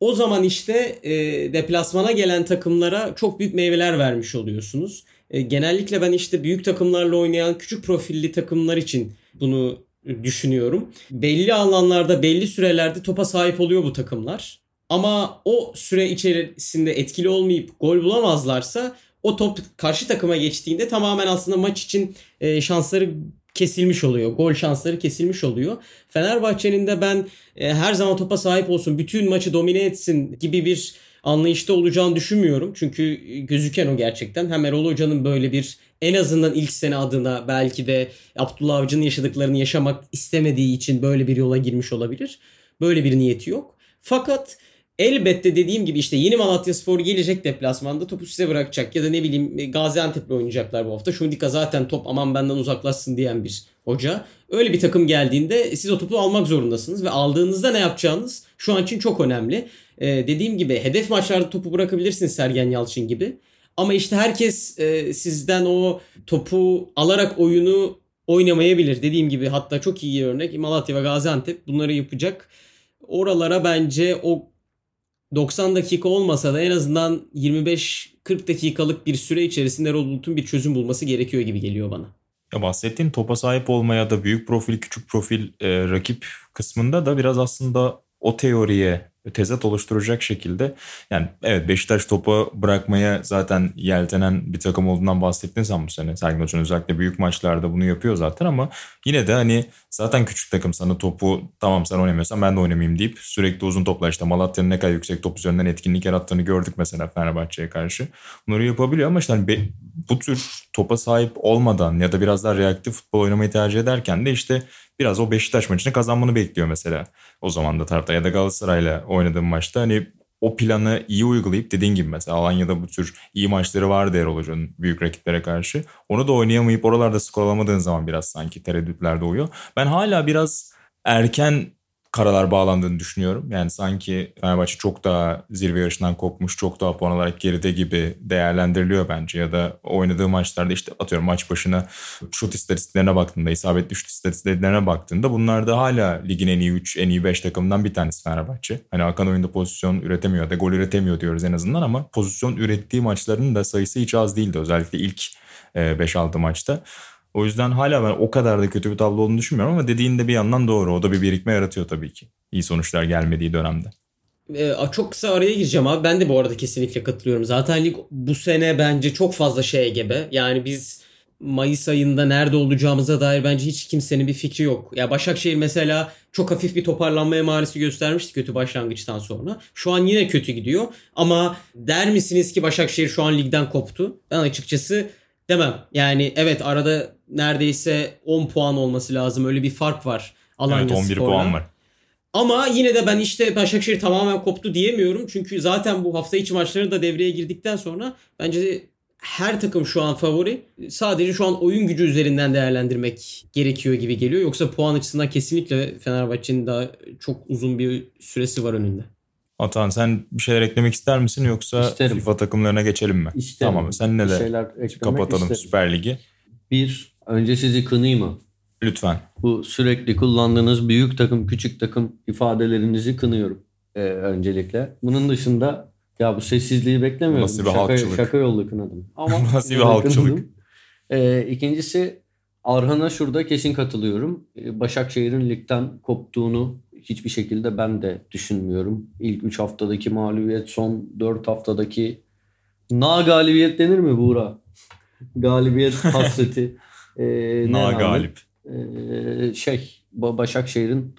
S2: o zaman işte e, deplasmana gelen takımlara çok büyük meyveler vermiş oluyorsunuz. E, genellikle ben işte büyük takımlarla oynayan küçük profilli takımlar için bunu düşünüyorum. Belli alanlarda, belli sürelerde topa sahip oluyor bu takımlar. Ama o süre içerisinde etkili olmayıp gol bulamazlarsa o top karşı takıma geçtiğinde tamamen aslında maç için e, şansları kesilmiş oluyor. Gol şansları kesilmiş oluyor. Fenerbahçe'nin de ben e, her zaman topa sahip olsun, bütün maçı domine etsin gibi bir anlayışta olacağını düşünmüyorum. Çünkü gözüken o gerçekten. Hem Erol Hoca'nın böyle bir en azından ilk sene adına belki de Abdullah Avcı'nın yaşadıklarını yaşamak istemediği için böyle bir yola girmiş olabilir. Böyle bir niyeti yok. Fakat elbette dediğim gibi işte yeni Malatya Spor gelecek deplasmanda topu size bırakacak ya da ne bileyim Gaziantep'le oynayacaklar bu hafta. Şundika zaten top aman benden uzaklaşsın diyen bir hoca. Öyle bir takım geldiğinde siz o topu almak zorundasınız ve aldığınızda ne yapacağınız şu an için çok önemli. Ee, dediğim gibi hedef maçlarda topu bırakabilirsiniz Sergen Yalçın gibi. Ama işte herkes e, sizden o topu alarak oyunu oynamayabilir. Dediğim gibi hatta çok iyi örnek Malatya ve Gaziantep bunları yapacak. Oralara bence o 90 dakika olmasa da en azından 25-40 dakikalık bir süre içerisinde Erol Bulut'un bir çözüm bulması gerekiyor gibi geliyor bana.
S1: Ya bahsettiğin topa sahip olmaya da büyük profil küçük profil e, rakip kısmında da biraz aslında o teoriye tezat oluşturacak şekilde yani evet Beşiktaş topa bırakmaya zaten yeltenen bir takım olduğundan bahsettin sen bu sene. Sergen Hoca'nın özellikle büyük maçlarda bunu yapıyor zaten ama yine de hani zaten küçük takım sana topu tamam sen oynamıyorsan ben de oynamayayım deyip sürekli uzun toplar işte Malatya'nın ne kadar yüksek top üzerinden etkinlik yarattığını gördük mesela Fenerbahçe'ye karşı. Bunları yapabiliyor ama işte hani be, bu tür topa sahip olmadan ya da biraz daha reaktif futbol oynamayı tercih ederken de işte biraz o Beşiktaş maçını kazanmanı bekliyor mesela. O zaman da tarafta ya da Galatasaray'la oynadığım maçta hani o planı iyi uygulayıp dediğin gibi mesela Alanya'da bu tür iyi maçları vardı Erol Hoca'nın büyük rakiplere karşı. Onu da oynayamayıp oralarda skor alamadığın zaman biraz sanki tereddütler doğuyor. Ben hala biraz erken karalar bağlandığını düşünüyorum. Yani sanki Fenerbahçe çok daha zirve yarışından kopmuş, çok daha puan olarak geride gibi değerlendiriliyor bence. Ya da oynadığı maçlarda işte atıyorum maç başına şut istatistiklerine baktığında, isabetli şut istatistiklerine baktığında bunlar da hala ligin en iyi 3, en iyi 5 takımından bir tanesi Fenerbahçe. Hani Hakan oyunda pozisyon üretemiyor da gol üretemiyor diyoruz en azından ama pozisyon ürettiği maçların da sayısı hiç az değildi. Özellikle ilk 5-6 maçta. O yüzden hala ben o kadar da kötü bir tablo olduğunu düşünmüyorum ama dediğinde bir yandan doğru. O da bir birikme yaratıyor tabii ki. İyi sonuçlar gelmediği dönemde.
S2: Ee, çok kısa araya gireceğim abi. Ben de bu arada kesinlikle katılıyorum. Zaten lig bu sene bence çok fazla şeye gebe. Yani biz Mayıs ayında nerede olacağımıza dair bence hiç kimsenin bir fikri yok. Ya Başakşehir mesela çok hafif bir toparlanma emaresi göstermişti kötü başlangıçtan sonra. Şu an yine kötü gidiyor. Ama der misiniz ki Başakşehir şu an ligden koptu? Ben açıkçası demem. Yani evet arada neredeyse 10 puan olması lazım. Öyle bir fark var Alanya
S1: Evet 11
S2: Spor'la.
S1: puan var.
S2: Ama yine de ben işte Başakşehir tamamen koptu diyemiyorum. Çünkü zaten bu hafta içi maçları da devreye girdikten sonra bence her takım şu an favori. Sadece şu an oyun gücü üzerinden değerlendirmek gerekiyor gibi geliyor. Yoksa puan açısından kesinlikle Fenerbahçe'nin daha çok uzun bir süresi var önünde.
S1: Atan sen bir şeyler eklemek ister misin yoksa
S3: İsterim.
S1: FIFA takımlarına geçelim mi?
S3: İsterim.
S1: Tamam sen ne
S3: Bir
S1: de
S3: şeyler eklemek
S1: kapatalım
S3: isterim.
S1: Süper Ligi.
S3: Bir, önce sizi kınayım mı?
S1: Lütfen.
S3: Bu sürekli kullandığınız büyük takım, küçük takım ifadelerinizi kınıyorum ee, öncelikle. Bunun dışında ya bu sessizliği beklemiyorum.
S1: Nasıl bir
S3: şaka,
S1: halkçılık?
S3: Şaka yollu kınadım. Ama
S1: Nasıl bir halkçılık?
S3: kınadım. Ee, ikincisi Arhan'a şurada kesin katılıyorum. Ee, Başakşehir'in ligden koptuğunu hiçbir şekilde ben de düşünmüyorum. İlk 3 haftadaki mağlubiyet, son 4 haftadaki na galibiyet denir mi Buğra? Galibiyet hasreti. Ee, ne
S1: Na galip.
S3: ee, şey Ba- Başakşehir'in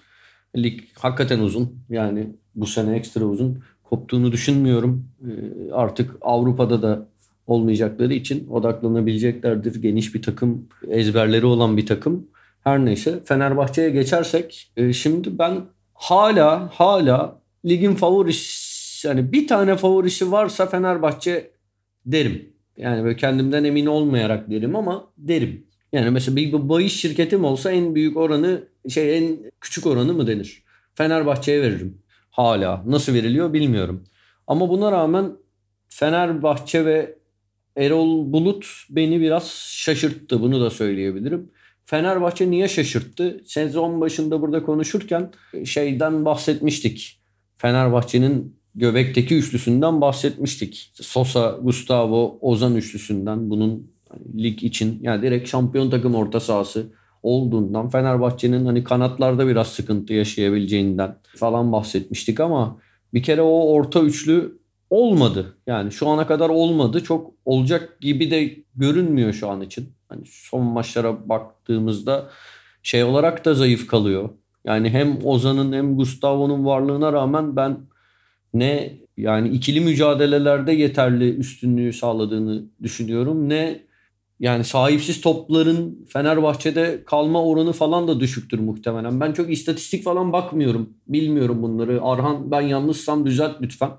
S3: lig hakikaten uzun. Yani bu sene ekstra uzun. Koptuğunu düşünmüyorum. Ee, artık Avrupa'da da olmayacakları için odaklanabileceklerdir. Geniş bir takım, ezberleri olan bir takım. Her neyse Fenerbahçe'ye geçersek e, şimdi ben hala hala ligin favorisi yani bir tane favorisi varsa Fenerbahçe derim. Yani böyle kendimden emin olmayarak derim ama derim. Yani mesela bir bahis şirketim olsa en büyük oranı şey en küçük oranı mı denir? Fenerbahçe'ye veririm. Hala. Nasıl veriliyor bilmiyorum. Ama buna rağmen Fenerbahçe ve Erol Bulut beni biraz şaşırttı. Bunu da söyleyebilirim. Fenerbahçe niye şaşırttı? Sezon başında burada konuşurken şeyden bahsetmiştik. Fenerbahçe'nin göbekteki üçlüsünden bahsetmiştik. Sosa, Gustavo, Ozan üçlüsünden bunun lig için yani direkt şampiyon takım orta sahası olduğundan Fenerbahçe'nin hani kanatlarda biraz sıkıntı yaşayabileceğinden falan bahsetmiştik ama bir kere o orta üçlü olmadı. Yani şu ana kadar olmadı. Çok olacak gibi de görünmüyor şu an için. Hani son maçlara baktığımızda şey olarak da zayıf kalıyor. Yani hem Ozan'ın hem Gustavo'nun varlığına rağmen ben ne yani ikili mücadelelerde yeterli üstünlüğü sağladığını düşünüyorum ne yani sahipsiz topların Fenerbahçe'de kalma oranı falan da düşüktür muhtemelen. Ben çok istatistik falan bakmıyorum. Bilmiyorum bunları. Arhan ben yanlışsam düzelt lütfen.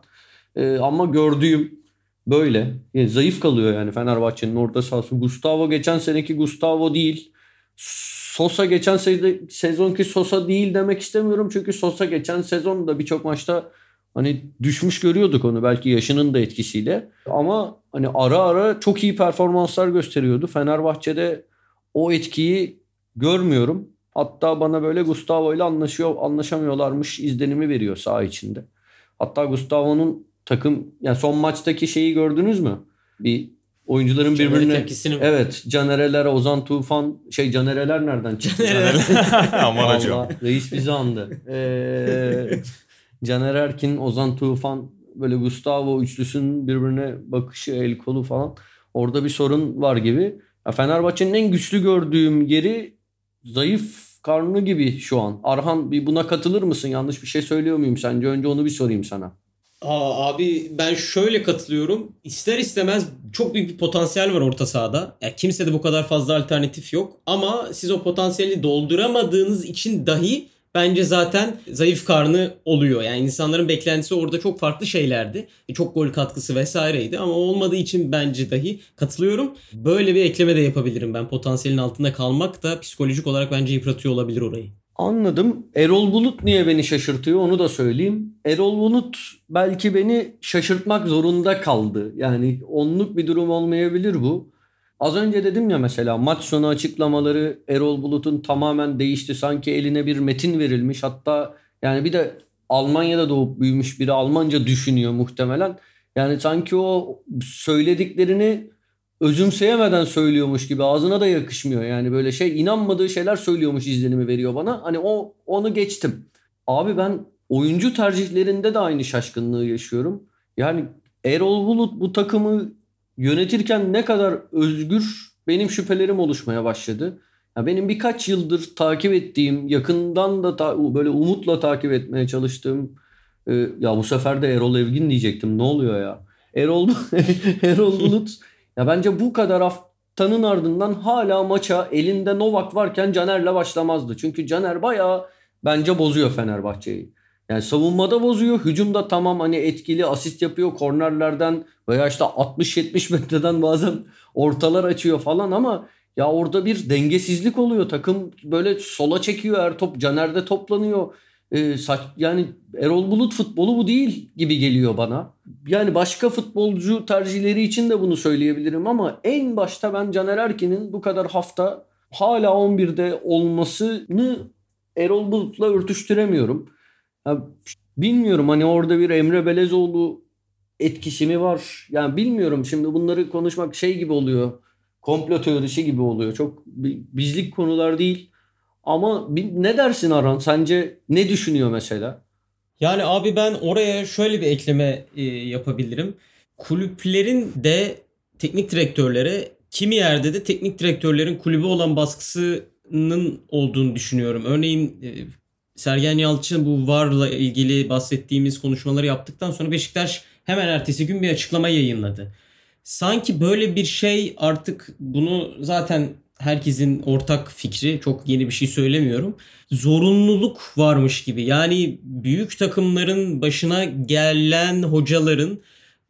S3: Ee, ama gördüğüm böyle. Yani zayıf kalıyor yani Fenerbahçe'nin orta sahası. Gustavo geçen seneki Gustavo değil. Sosa geçen se- sezonki Sosa değil demek istemiyorum. Çünkü Sosa geçen sezon da birçok maçta hani düşmüş görüyorduk onu belki yaşının da etkisiyle. Ama hani ara ara çok iyi performanslar gösteriyordu. Fenerbahçe'de o etkiyi görmüyorum. Hatta bana böyle Gustavo ile anlaşıyor, anlaşamıyorlarmış izlenimi veriyor saha içinde. Hatta Gustavo'nun takım yani son maçtaki şeyi gördünüz mü? Bir oyuncuların
S2: Caner'in
S3: birbirine
S2: tepkisini mi?
S3: Evet, Canereler, Ozan Tufan, şey Canereler nereden çıktı?
S1: Aman hocam.
S3: Allah, reis bizi andı. Ee, Caner Erkin, Ozan Tufan böyle Gustavo üçlüsünün birbirine bakışı, el kolu falan. Orada bir sorun var gibi. Fenerbahçe'nin en güçlü gördüğüm yeri zayıf karnı gibi şu an. Arhan bir buna katılır mısın? Yanlış bir şey söylüyor muyum sence? Önce onu bir sorayım sana.
S2: Aa, abi ben şöyle katılıyorum. İster istemez çok büyük bir potansiyel var orta sahada. Ya kimse de bu kadar fazla alternatif yok. Ama siz o potansiyeli dolduramadığınız için dahi bence zaten zayıf karnı oluyor. Yani insanların beklentisi orada çok farklı şeylerdi. E, çok gol katkısı vesaireydi ama olmadığı için bence dahi katılıyorum. Böyle bir ekleme de yapabilirim ben. Potansiyelin altında kalmak da psikolojik olarak bence yıpratıyor olabilir orayı.
S3: Anladım. Erol Bulut niye beni şaşırtıyor onu da söyleyeyim. Erol Bulut belki beni şaşırtmak zorunda kaldı. Yani onluk bir durum olmayabilir bu. Az önce dedim ya mesela maç sonu açıklamaları Erol Bulut'un tamamen değişti. Sanki eline bir metin verilmiş. Hatta yani bir de Almanya'da doğup büyümüş biri Almanca düşünüyor muhtemelen. Yani sanki o söylediklerini özümseyemeden söylüyormuş gibi ağzına da yakışmıyor. Yani böyle şey inanmadığı şeyler söylüyormuş izlenimi veriyor bana. Hani o onu geçtim. Abi ben oyuncu tercihlerinde de aynı şaşkınlığı yaşıyorum. Yani Erol Bulut bu takımı yönetirken ne kadar özgür benim şüphelerim oluşmaya başladı. Ya benim birkaç yıldır takip ettiğim, yakından da ta- böyle umutla takip etmeye çalıştığım e, ya bu sefer de Erol Evgin diyecektim. Ne oluyor ya? Erol Erol Bulut ya bence bu kadar haftanın ardından hala maça elinde Novak varken Caner'le başlamazdı. Çünkü Caner bayağı bence bozuyor Fenerbahçe'yi. Yani savunmada bozuyor. Hücumda tamam hani etkili asist yapıyor. Kornerlerden veya işte 60-70 metreden bazen ortalar açıyor falan ama ya orada bir dengesizlik oluyor. Takım böyle sola çekiyor her top. Caner'de toplanıyor. Ee, saç, yani Erol Bulut futbolu bu değil gibi geliyor bana. Yani başka futbolcu tercihleri için de bunu söyleyebilirim ama en başta ben Caner Erkin'in bu kadar hafta hala 11'de olmasını Erol Bulut'la örtüştüremiyorum. Bilmiyorum hani orada bir Emre Belezoğlu etkisi mi var? Yani bilmiyorum şimdi bunları konuşmak şey gibi oluyor. Komplo teorisi gibi oluyor. Çok bizlik konular değil. Ama ne dersin Aran? Sence ne düşünüyor mesela?
S2: Yani abi ben oraya şöyle bir ekleme e, yapabilirim. Kulüplerin de teknik direktörlere kimi yerde de teknik direktörlerin kulübü olan baskısının olduğunu düşünüyorum. Örneğin e, Sergen Yalçın bu VAR'la ilgili bahsettiğimiz konuşmaları yaptıktan sonra Beşiktaş hemen ertesi gün bir açıklama yayınladı. Sanki böyle bir şey artık bunu zaten herkesin ortak fikri çok yeni bir şey söylemiyorum. Zorunluluk varmış gibi. Yani büyük takımların başına gelen hocaların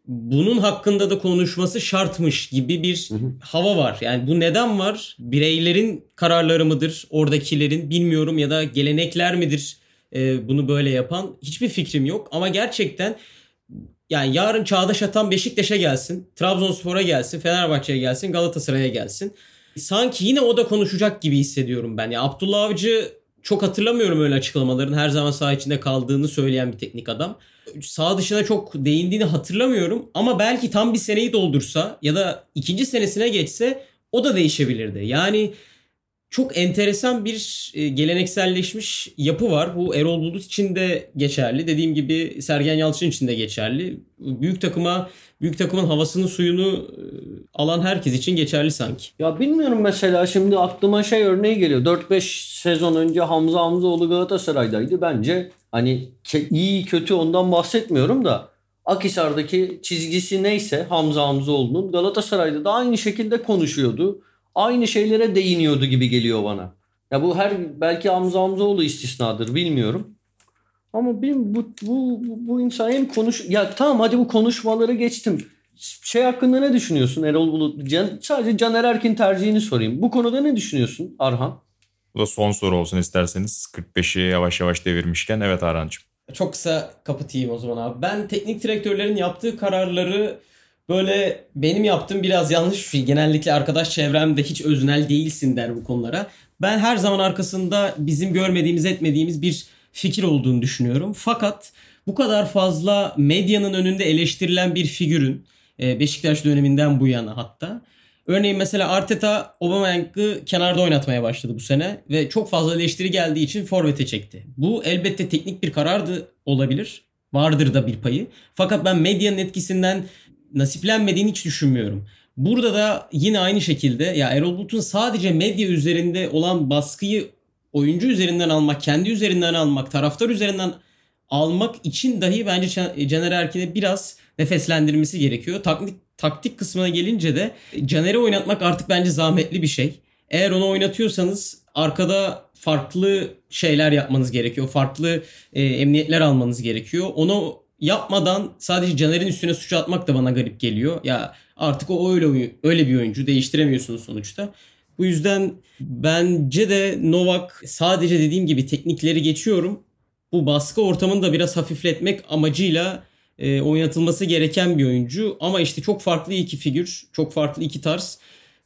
S2: bunun hakkında da konuşması şartmış gibi bir hı hı. hava var. Yani bu neden var? Bireylerin kararları mıdır? Oradakilerin bilmiyorum ya da gelenekler midir? E, bunu böyle yapan hiçbir fikrim yok. Ama gerçekten yani yarın Çağdaş Atan Beşiktaş'a gelsin, Trabzonspor'a gelsin, Fenerbahçe'ye gelsin, Galatasaray'a gelsin. Sanki yine o da konuşacak gibi hissediyorum ben. Ya Abdullah Avcı çok hatırlamıyorum öyle açıklamaların. Her zaman saha içinde kaldığını söyleyen bir teknik adam. Sağ dışına çok değindiğini hatırlamıyorum. Ama belki tam bir seneyi doldursa ya da ikinci senesine geçse o da değişebilirdi. Yani çok enteresan bir e, gelenekselleşmiş yapı var. Bu Erol Bulut için de geçerli. Dediğim gibi Sergen Yalçın için de geçerli. Büyük takıma, büyük takımın havasını suyunu e, alan herkes için geçerli sanki.
S3: Ya bilmiyorum mesela şimdi aklıma şey örneği geliyor. 4-5 sezon önce Hamza Hamzaoğlu Galatasaray'daydı. Bence hani iyi kötü ondan bahsetmiyorum da Akisar'daki çizgisi neyse Hamza Hamzaoğlu'nun Galatasaray'da da aynı şekilde konuşuyordu aynı şeylere değiniyordu gibi geliyor bana. Ya bu her belki Hamza Hamzaoğlu istisnadır bilmiyorum. Ama benim bu, bu, bu, bu insan hem konuş... Ya tamam hadi bu konuşmaları geçtim. Şey hakkında ne düşünüyorsun Erol Bulut? Can, sadece Caner Erkin tercihini sorayım. Bu konuda ne düşünüyorsun Arhan?
S1: Bu da son soru olsun isterseniz. 45'i yavaş yavaş devirmişken. Evet Arhan'cığım.
S2: Çok kısa kapatayım o zaman abi. Ben teknik direktörlerin yaptığı kararları böyle benim yaptığım biraz yanlış bir şey. Genellikle arkadaş çevremde hiç öznel değilsin der bu konulara. Ben her zaman arkasında bizim görmediğimiz etmediğimiz bir fikir olduğunu düşünüyorum. Fakat bu kadar fazla medyanın önünde eleştirilen bir figürün e, Beşiktaş döneminden bu yana hatta. Örneğin mesela Arteta Aubameyang'ı kenarda oynatmaya başladı bu sene ve çok fazla eleştiri geldiği için forvete çekti. Bu elbette teknik bir karardı olabilir. Vardır da bir payı. Fakat ben medyanın etkisinden nasiplenmediğini hiç düşünmüyorum. Burada da yine aynı şekilde ya Erol Bulut'un sadece medya üzerinde olan baskıyı oyuncu üzerinden almak, kendi üzerinden almak, taraftar üzerinden almak için dahi bence Caner Erkin'e biraz nefeslendirmesi gerekiyor. Taktik, taktik kısmına gelince de Caner'i oynatmak artık bence zahmetli bir şey. Eğer onu oynatıyorsanız arkada farklı şeyler yapmanız gerekiyor. Farklı e, emniyetler almanız gerekiyor. Onu yapmadan sadece Caner'in üstüne suç atmak da bana garip geliyor. Ya artık o öyle öyle bir oyuncu değiştiremiyorsunuz sonuçta. Bu yüzden bence de Novak sadece dediğim gibi teknikleri geçiyorum. Bu baskı ortamını da biraz hafifletmek amacıyla e, oynatılması gereken bir oyuncu. Ama işte çok farklı iki figür, çok farklı iki tarz.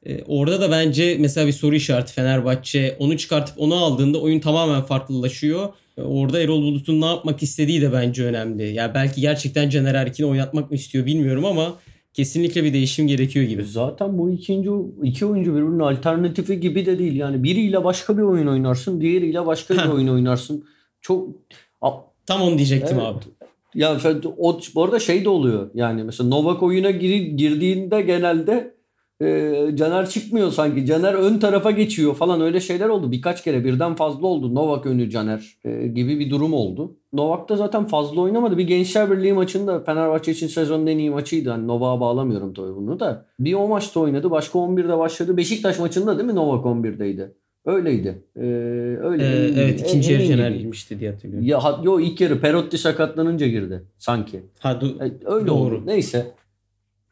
S2: E, orada da bence mesela bir soru işareti Fenerbahçe. Onu çıkartıp onu aldığında oyun tamamen farklılaşıyor. E, orada Erol Bulut'un ne yapmak istediği de bence önemli. Ya yani belki gerçekten Caner Erkin'i oynatmak mı istiyor bilmiyorum ama kesinlikle bir değişim gerekiyor gibi.
S3: Zaten bu ikinci iki oyuncu birbirinin alternatifi gibi de değil. Yani biriyle başka bir oyun oynarsın, diğeriyle başka bir oyun oynarsın. Çok
S2: Tam onu diyecektim evet. abi.
S3: Ya o bu arada şey de oluyor. Yani mesela Novak oyuna gir, girdiğinde genelde e, Caner çıkmıyor sanki. Caner ön tarafa geçiyor falan öyle şeyler oldu. Birkaç kere birden fazla oldu. Novak önü Caner e, gibi bir durum oldu. Novak da zaten fazla oynamadı. Bir Gençler Birliği maçında Fenerbahçe için sezonun en iyi maçıydı. Hani Novak'a bağlamıyorum tabii bunu da. Bir o maçta oynadı. Başka 11'de başladı. Beşiktaş maçında değil mi Novak 11'deydi? Öyleydi. Ee, öyle.
S2: Ee, evet ikinci yarı Caner girmişti diye hatırlıyorum.
S3: Ya, yo ilk yarı Perotti sakatlanınca girdi sanki.
S2: Ha, du-
S3: e, öyle doğru. oldu. Neyse.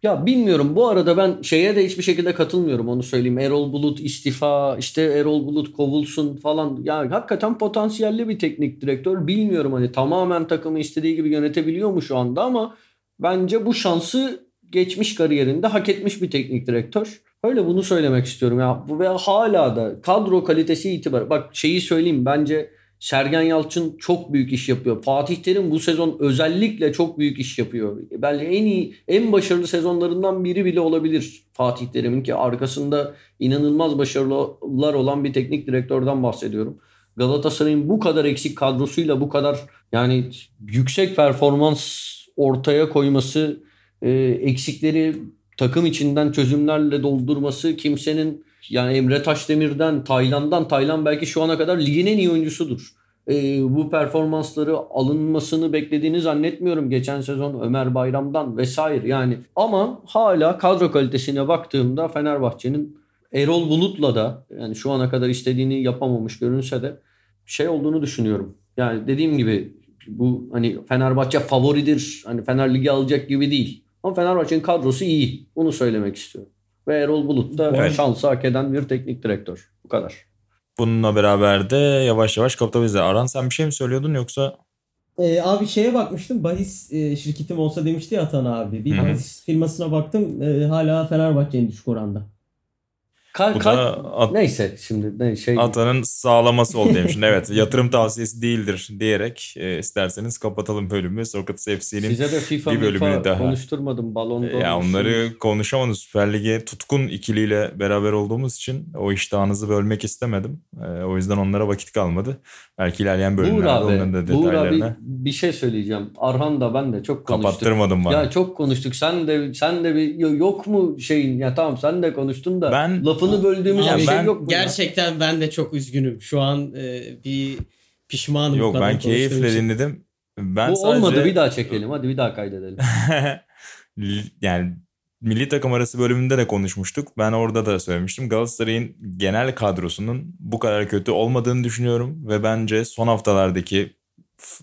S3: Ya bilmiyorum bu arada ben şeye de hiçbir şekilde katılmıyorum onu söyleyeyim. Erol Bulut istifa işte Erol Bulut kovulsun falan. Ya hakikaten potansiyelli bir teknik direktör. Bilmiyorum hani tamamen takımı istediği gibi yönetebiliyor mu şu anda ama bence bu şansı geçmiş kariyerinde hak etmiş bir teknik direktör. Öyle bunu söylemek istiyorum ya. Ve hala da kadro kalitesi itibar. Bak şeyi söyleyeyim bence Sergen Yalçın çok büyük iş yapıyor. Fatih Terim bu sezon özellikle çok büyük iş yapıyor. Belki en iyi, en başarılı sezonlarından biri bile olabilir Fatih Terim'in ki arkasında inanılmaz başarılar olan bir teknik direktörden bahsediyorum. Galatasaray'ın bu kadar eksik kadrosuyla bu kadar yani yüksek performans ortaya koyması, e, eksikleri takım içinden çözümlerle doldurması kimsenin yani Emre Taşdemir'den, Taylan'dan, Taylan belki şu ana kadar ligin en iyi oyuncusudur. Ee, bu performansları alınmasını beklediğini zannetmiyorum geçen sezon Ömer Bayram'dan vesaire yani. Ama hala kadro kalitesine baktığımda Fenerbahçe'nin Erol Bulut'la da yani şu ana kadar istediğini yapamamış görünse de şey olduğunu düşünüyorum. Yani dediğim gibi bu hani Fenerbahçe favoridir. Hani Fener Ligi alacak gibi değil. Ama Fenerbahçe'nin kadrosu iyi. Bunu söylemek istiyorum. Ve Erol Bulut da evet. şansı hak eden bir teknik direktör. Bu kadar.
S1: Bununla beraber de yavaş yavaş kapatabiliriz. Aran sen bir şey mi söylüyordun yoksa?
S2: Ee, abi şeye bakmıştım. Bahis e, şirketim olsa demişti ya Atan abi. Bir Hı-hı. bahis firmasına baktım. E, hala Fenerbahçe'nin düşük oranda.
S3: Kar, Bu da at, neyse şimdi ne şey
S1: Atanın sağlaması oldu demişsin. evet yatırım tavsiyesi değildir diyerek e, isterseniz kapatalım bölümü. Sokrates FC'nin
S3: Size de FIFA bir bölümünü daha. konuşturmadım. Balon
S1: e, ya onları konuşamadık. Süper Lig'e tutkun ikiliyle beraber olduğumuz için o iştahınızı bölmek istemedim. E, o yüzden onlara vakit kalmadı. Belki ilerleyen bölümlerde abi, onların da detaylarına.
S3: Abi, bir şey söyleyeceğim. Arhan da ben de çok konuştuk.
S1: Kapattırmadım bana.
S3: Ya çok konuştuk. Sen de sen de bir yok mu şeyin ya tamam sen de konuştun da ben lafı lafını böldüğümüz Abi, bir şey yok mu?
S2: Gerçekten ben de çok üzgünüm. Şu an e, bir pişmanım.
S1: Yok ben keyifle dinledim. Ben
S3: Bu sadece... olmadı bir daha çekelim. Hadi bir daha kaydedelim.
S1: yani milli takım arası bölümünde de konuşmuştuk. Ben orada da söylemiştim. Galatasaray'ın genel kadrosunun bu kadar kötü olmadığını düşünüyorum ve bence son haftalardaki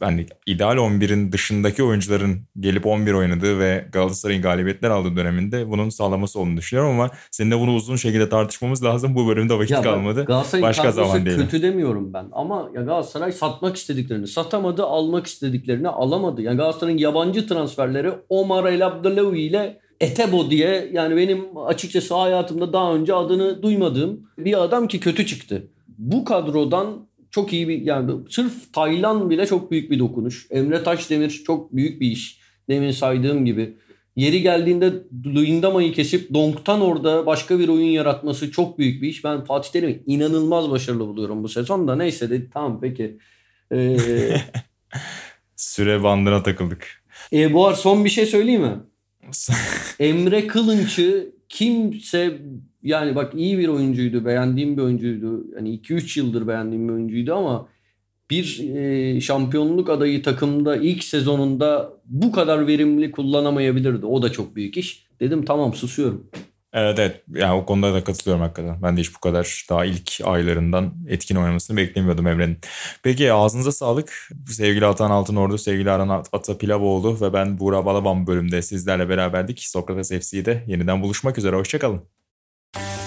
S1: hani ideal 11'in dışındaki oyuncuların gelip 11 oynadığı ve Galatasaray'ın galibiyetler aldığı döneminde bunun sağlaması olduğunu düşünüyorum ama seninle bunu uzun şekilde tartışmamız lazım. Bu bölümde vakit ya kalmadı.
S3: Galatasaray'ın Başka zaman değil. kötü demiyorum ben ama ya Galatasaray satmak istediklerini satamadı, almak istediklerini alamadı. Yani Galatasaray'ın yabancı transferleri Omar El Abdelawi ile Etebo diye yani benim açıkçası hayatımda daha önce adını duymadığım bir adam ki kötü çıktı. Bu kadrodan çok iyi bir yani sırf Taylan bile çok büyük bir dokunuş. Emre Taşdemir çok büyük bir iş. Demin saydığım gibi. Yeri geldiğinde Luyendama'yı kesip Donk'tan orada başka bir oyun yaratması çok büyük bir iş. Ben Fatih Terim'i inanılmaz başarılı buluyorum bu sezon da. Neyse de tamam peki. Ee,
S1: Süre bandına takıldık.
S3: E, bu ar son bir şey söyleyeyim mi? Emre Kılınç'ı kimse yani bak iyi bir oyuncuydu, beğendiğim bir oyuncuydu. Hani 2-3 yıldır beğendiğim bir oyuncuydu ama bir e, şampiyonluk adayı takımda ilk sezonunda bu kadar verimli kullanamayabilirdi. O da çok büyük iş. Dedim tamam susuyorum.
S1: Evet evet. Yani o konuda da katılıyorum hakikaten. Ben de hiç bu kadar daha ilk aylarından etkin oynamasını beklemiyordum Emre'nin. Peki ağzınıza sağlık. Sevgili Atan Altınordu, sevgili Aran Ata Pilavoğlu ve ben Buğra Balaban bölümde sizlerle beraberdik. Sokrates FC'de yeniden buluşmak üzere. Hoşçakalın. Bye.